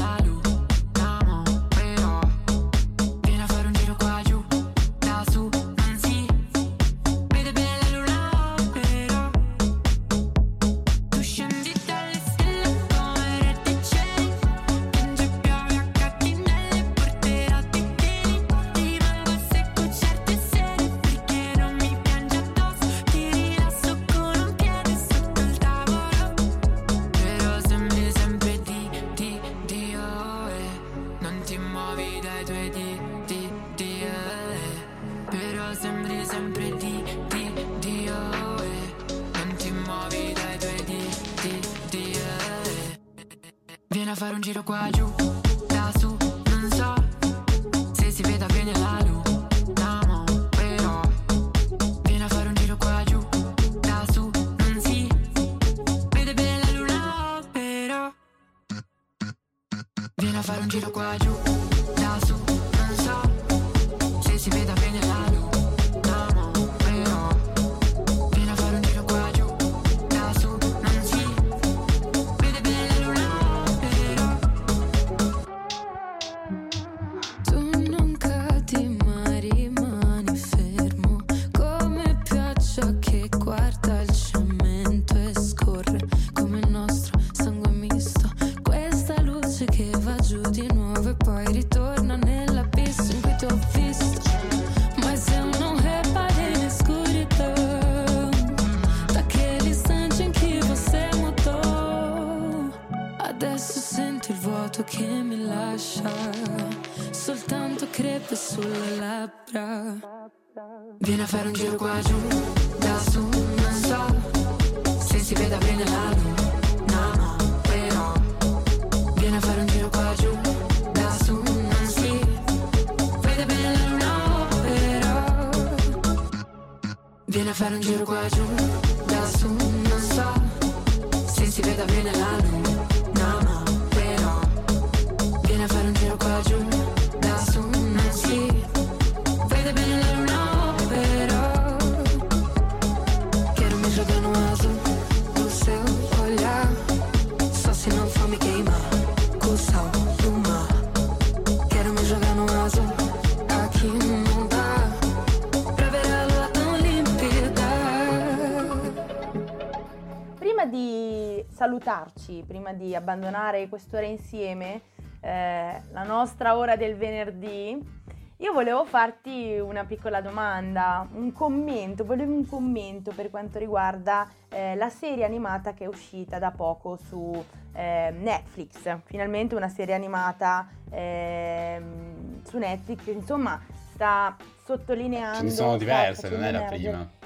giù di nuovo e poi ritorna nell'abisso in cui ti ho visto Ma se non repare in escuridão Daquele instante em que você mudou. Adesso sento il vuoto che mi lascia Soltanto crepe sulle labbra. Vieni a fare un giro qua giù Da su non so Se si veda bene la luna no, però Vieni a fare un Vieni a fare un giro qua giù Da su non so Se si veda bene la luna no, però Vieni a fare un giro qua giù salutarci, prima di abbandonare quest'ora insieme, eh, la nostra ora del venerdì, io volevo farti una piccola domanda, un commento, volevo un commento per quanto riguarda eh, la serie animata che è uscita da poco su eh, Netflix, finalmente una serie animata ehm, su Netflix, insomma sta sottolineando... Ce ne sono diverse, non è la prima.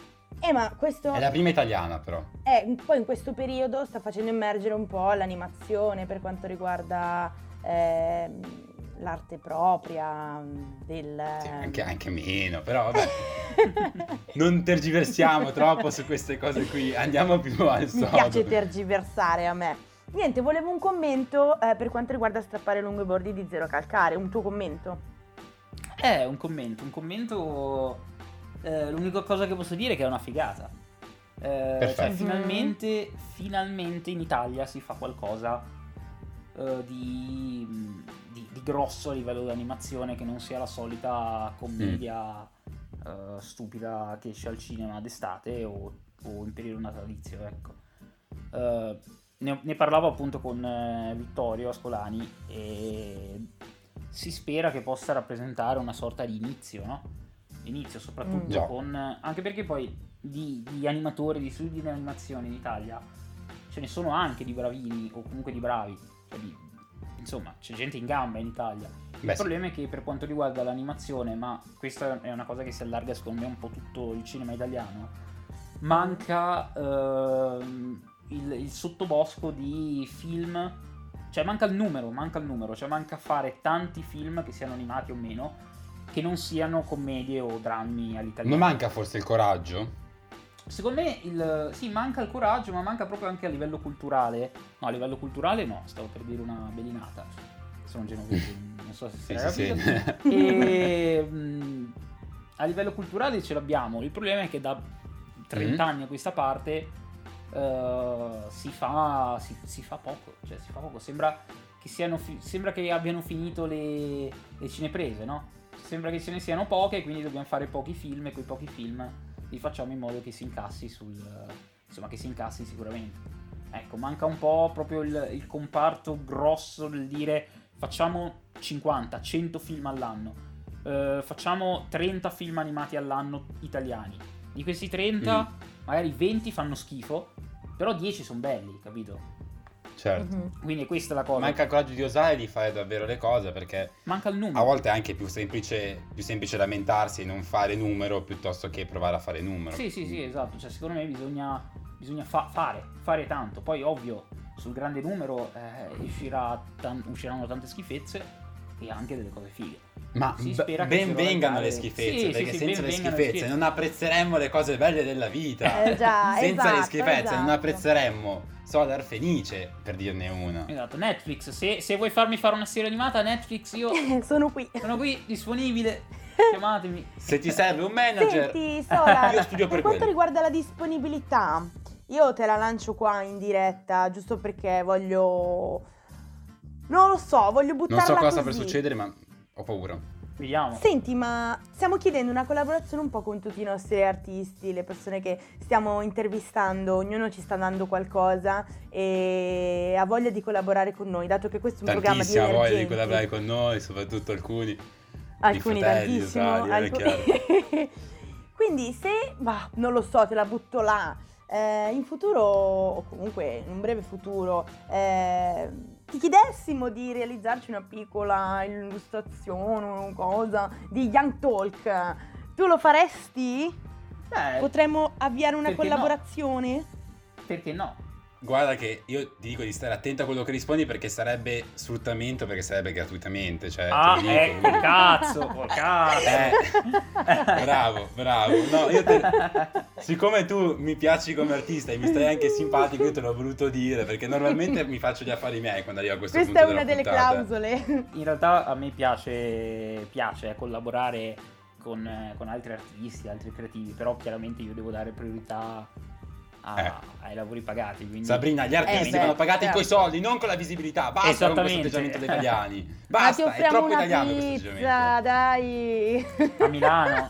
Eh ma questo... È la prima italiana, però. Eh, poi in questo periodo sta facendo emergere un po' l'animazione per quanto riguarda ehm, l'arte propria del... Sì, anche, anche meno, però vabbè. non tergiversiamo troppo su queste cose qui, andiamo più al Mi sodo. piace tergiversare a me. Niente, volevo un commento eh, per quanto riguarda strappare lungo i bordi di Zero Calcare, un tuo commento. Eh, un commento, un commento... eh, l'unica cosa che posso dire è che è una figata. Eh, cioè, Perfetto. finalmente, finalmente in Italia si fa qualcosa eh, di, di- di grosso a livello di animazione che non sia la solita commedia eh, stupida che esce al cinema d'estate o, o in periodo natalizio, ecco. Eh, ne, ne parlavo appunto con eh, Vittorio Ascolani e si spera che possa rappresentare una sorta di inizio, no? Inizio soprattutto Mm. Con... anche perché poi di, di animatori, di studi di animazione in Italia ce ne sono anche di bravini o comunque di bravi. Cioè di- insomma, c'è gente in gamba in Italia. Beh, Il sì. problema è che per quanto riguarda l'animazione, ma questa è una cosa che si allarga secondo me un po' tutto il cinema italiano, manca ehm, il, il sottobosco di film, cioè manca il numero, manca il numero, cioè manca fare tanti film che siano animati o meno, che non siano commedie o drammi all'italiano. Non manca forse il coraggio? Secondo me il, sì, manca il coraggio, ma manca proprio anche a livello culturale. No, a livello culturale no, stavo per dire una belinata. Sono genovese, non so se si Sì, è sì, sì. E mh, a livello culturale ce l'abbiamo. Il problema è che da 30 Mm. anni a questa parte eh, si, fa, si, si fa poco. Cioè, si fa poco. Sembra che, siano sembra che abbiano finito le, le cineprese, no? Sembra che ce ne siano poche, quindi dobbiamo fare pochi film e quei pochi film li facciamo in modo che si incassi sul. insomma, che si incassi sicuramente. Ecco, manca un po' proprio il, il comparto grosso del dire facciamo 50, 100 film all'anno, eh, facciamo 30 film animati all'anno italiani. Di questi 30, magari 20 fanno schifo, però 10 sono belli, capito? Certo. Mhm. Quindi è questa la cosa. Manca il coraggio di osare di fare davvero le cose perché Manca il numero. a volte è anche più semplice, più semplice lamentarsi e non fare numero piuttosto che provare a fare numero. Sì, sì, sì, esatto. Cioè, secondo me bisogna, bisogna fa- fare, fare tanto. Poi, ovvio, sul grande numero eh, uscirà tan- usciranno tante schifezze e anche delle cose fighe. Ma Si b- spera che ben vengano le schifezze, Sì, sì, perché sì, senza ben le le schifezze schifezze. non apprezzeremmo le cose belle della vita. Eh già, senza le esatto, schifezze non esatto. apprezzeremmo Solar Fenice, per dirne una. Esatto, Netflix. Se, se vuoi farmi fare una serie animata, Netflix, io Sono qui. sono qui, disponibile. Chiamatemi. Se ti serve un manager, Senti, Sola, io studio per per quanto riguarda la disponibilità, io te la lancio qua in diretta, giusto perché voglio... Non lo so, voglio Non buttarla so cosa così. per succedere, ma ho paura. Vediamo. Senti, ma stiamo chiedendo una collaborazione un po' con tutti i nostri artisti, le persone che stiamo intervistando, ognuno ci sta dando qualcosa e ha voglia di collaborare con noi, dato che questo è un programma di Tantissima voglia di collaborare con noi, soprattutto alcuni. Alcuni fratelli, tantissimo. Alcuni- Quindi se, bah, non lo so, te la butto là, eh, in futuro, o comunque in un breve futuro, eh, ti chiedessimo di realizzarci una piccola illustrazione o cosa di Young Talk, tu lo faresti? Eh, Potremmo avviare una perché no? collaborazione? perché no? Guarda che io ti dico di stare attento a quello che rispondi perché sarebbe sfruttamento, perché sarebbe gratuitamente. Cioè, Ah, dico, ecco, quindi- cazzo, cazzo. Eh, bravo, bravo. No, io te- siccome tu mi piaci come artista e mi stai anche simpatico, io te l'ho voluto dire perché normalmente mi faccio gli affari miei quando arrivo a questo Questa è punto una della delle puntata. clausole. In realtà a me piace, piace collaborare con, con altri artisti, altri creativi, però chiaramente io devo dare priorità a- Eh. ai lavori pagati. Quindi... Sabrina, gli artisti Eh, beh, vanno pagati certo. coi soldi, non con la visibilità. Basta con questo atteggiamento degli italiani. Ma ti Basta, è offriamo troppo una italiano questo pizza, atteggiamento. dai. A Milano,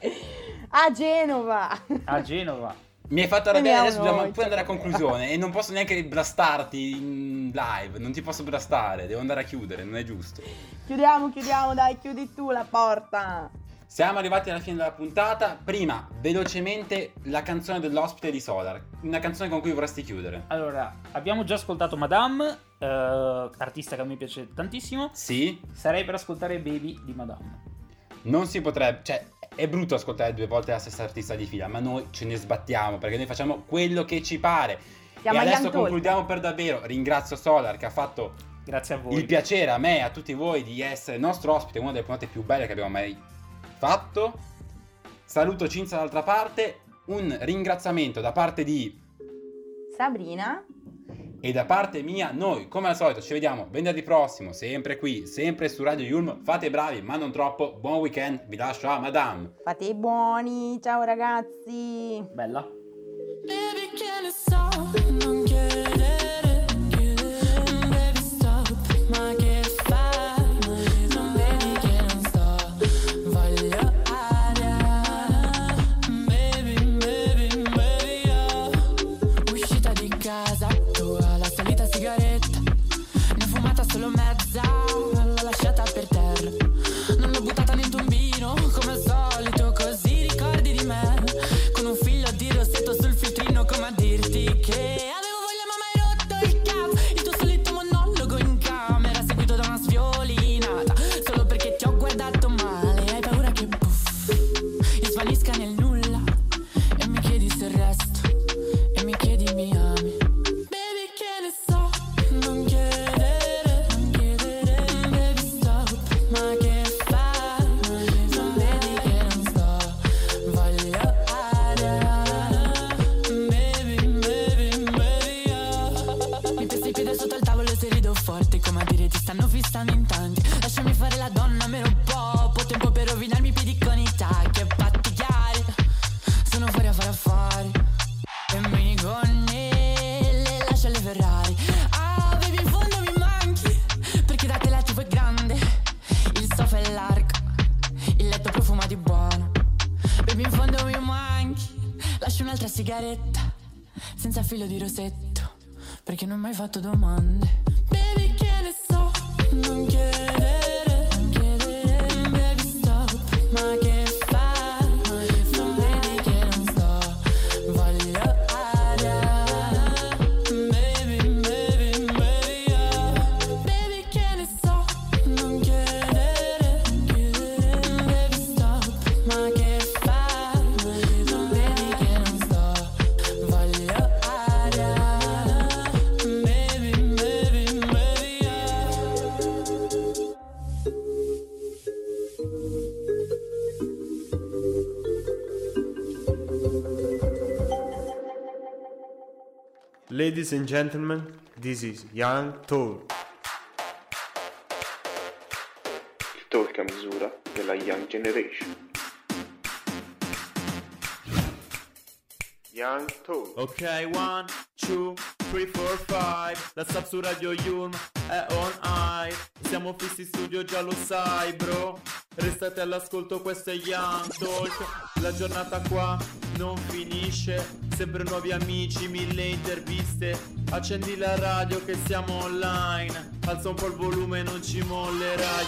A Genova. a Genova. Mi hai fatto arrabbiare, adesso dobbiamo poi andare a conclusione e non posso neanche blastarti in live, non ti posso blastare, devo andare a chiudere, non è giusto. Chiudiamo, chiudiamo, dai, chiudi tu la porta. Siamo arrivati alla fine della puntata. Prima, velocemente, la canzone dell'ospite di Solar. Una canzone con cui vorresti chiudere. Allora, abbiamo già ascoltato Madame, eh, artista che a me piace tantissimo. Sì, Sarei per ascoltare Baby di Madame. non si potrebbe. Cioè, è brutto ascoltare due volte la stessa artista di fila, ma noi ce ne sbattiamo perché noi facciamo quello che ci pare. Siamo e adesso concludiamo per davvero. Ringrazio Solar che ha fatto Grazie a voi. il piacere a me e a tutti voi di essere nostro ospite, una delle puntate più belle che abbiamo mai fatto. Saluto Cinzia dall'altra parte. Un ringraziamento da parte di Sabrina. E da parte mia, noi come al solito ci vediamo venerdì prossimo, sempre qui, sempre su Radio Yulm. Fate i bravi, ma non troppo. Buon weekend, vi lascio a Madame. Fate i buoni. Ciao ragazzi. Bella. Perché non ho mai fatto domande Ladies and gentlemen, this is Young Talk. Il talk a misura della Young Generation. Talk. Ok, one, two, three, four, five. La sub su Radio Yulm è on high. Siamo fissi studio, già lo sai, bro. Restate all'ascolto, questo è Young Talk. La giornata qua non finisce. Sempre nuovi amici, mille interviste. Accendi la radio che siamo online. Alza un po' il volume, non ci mollerai.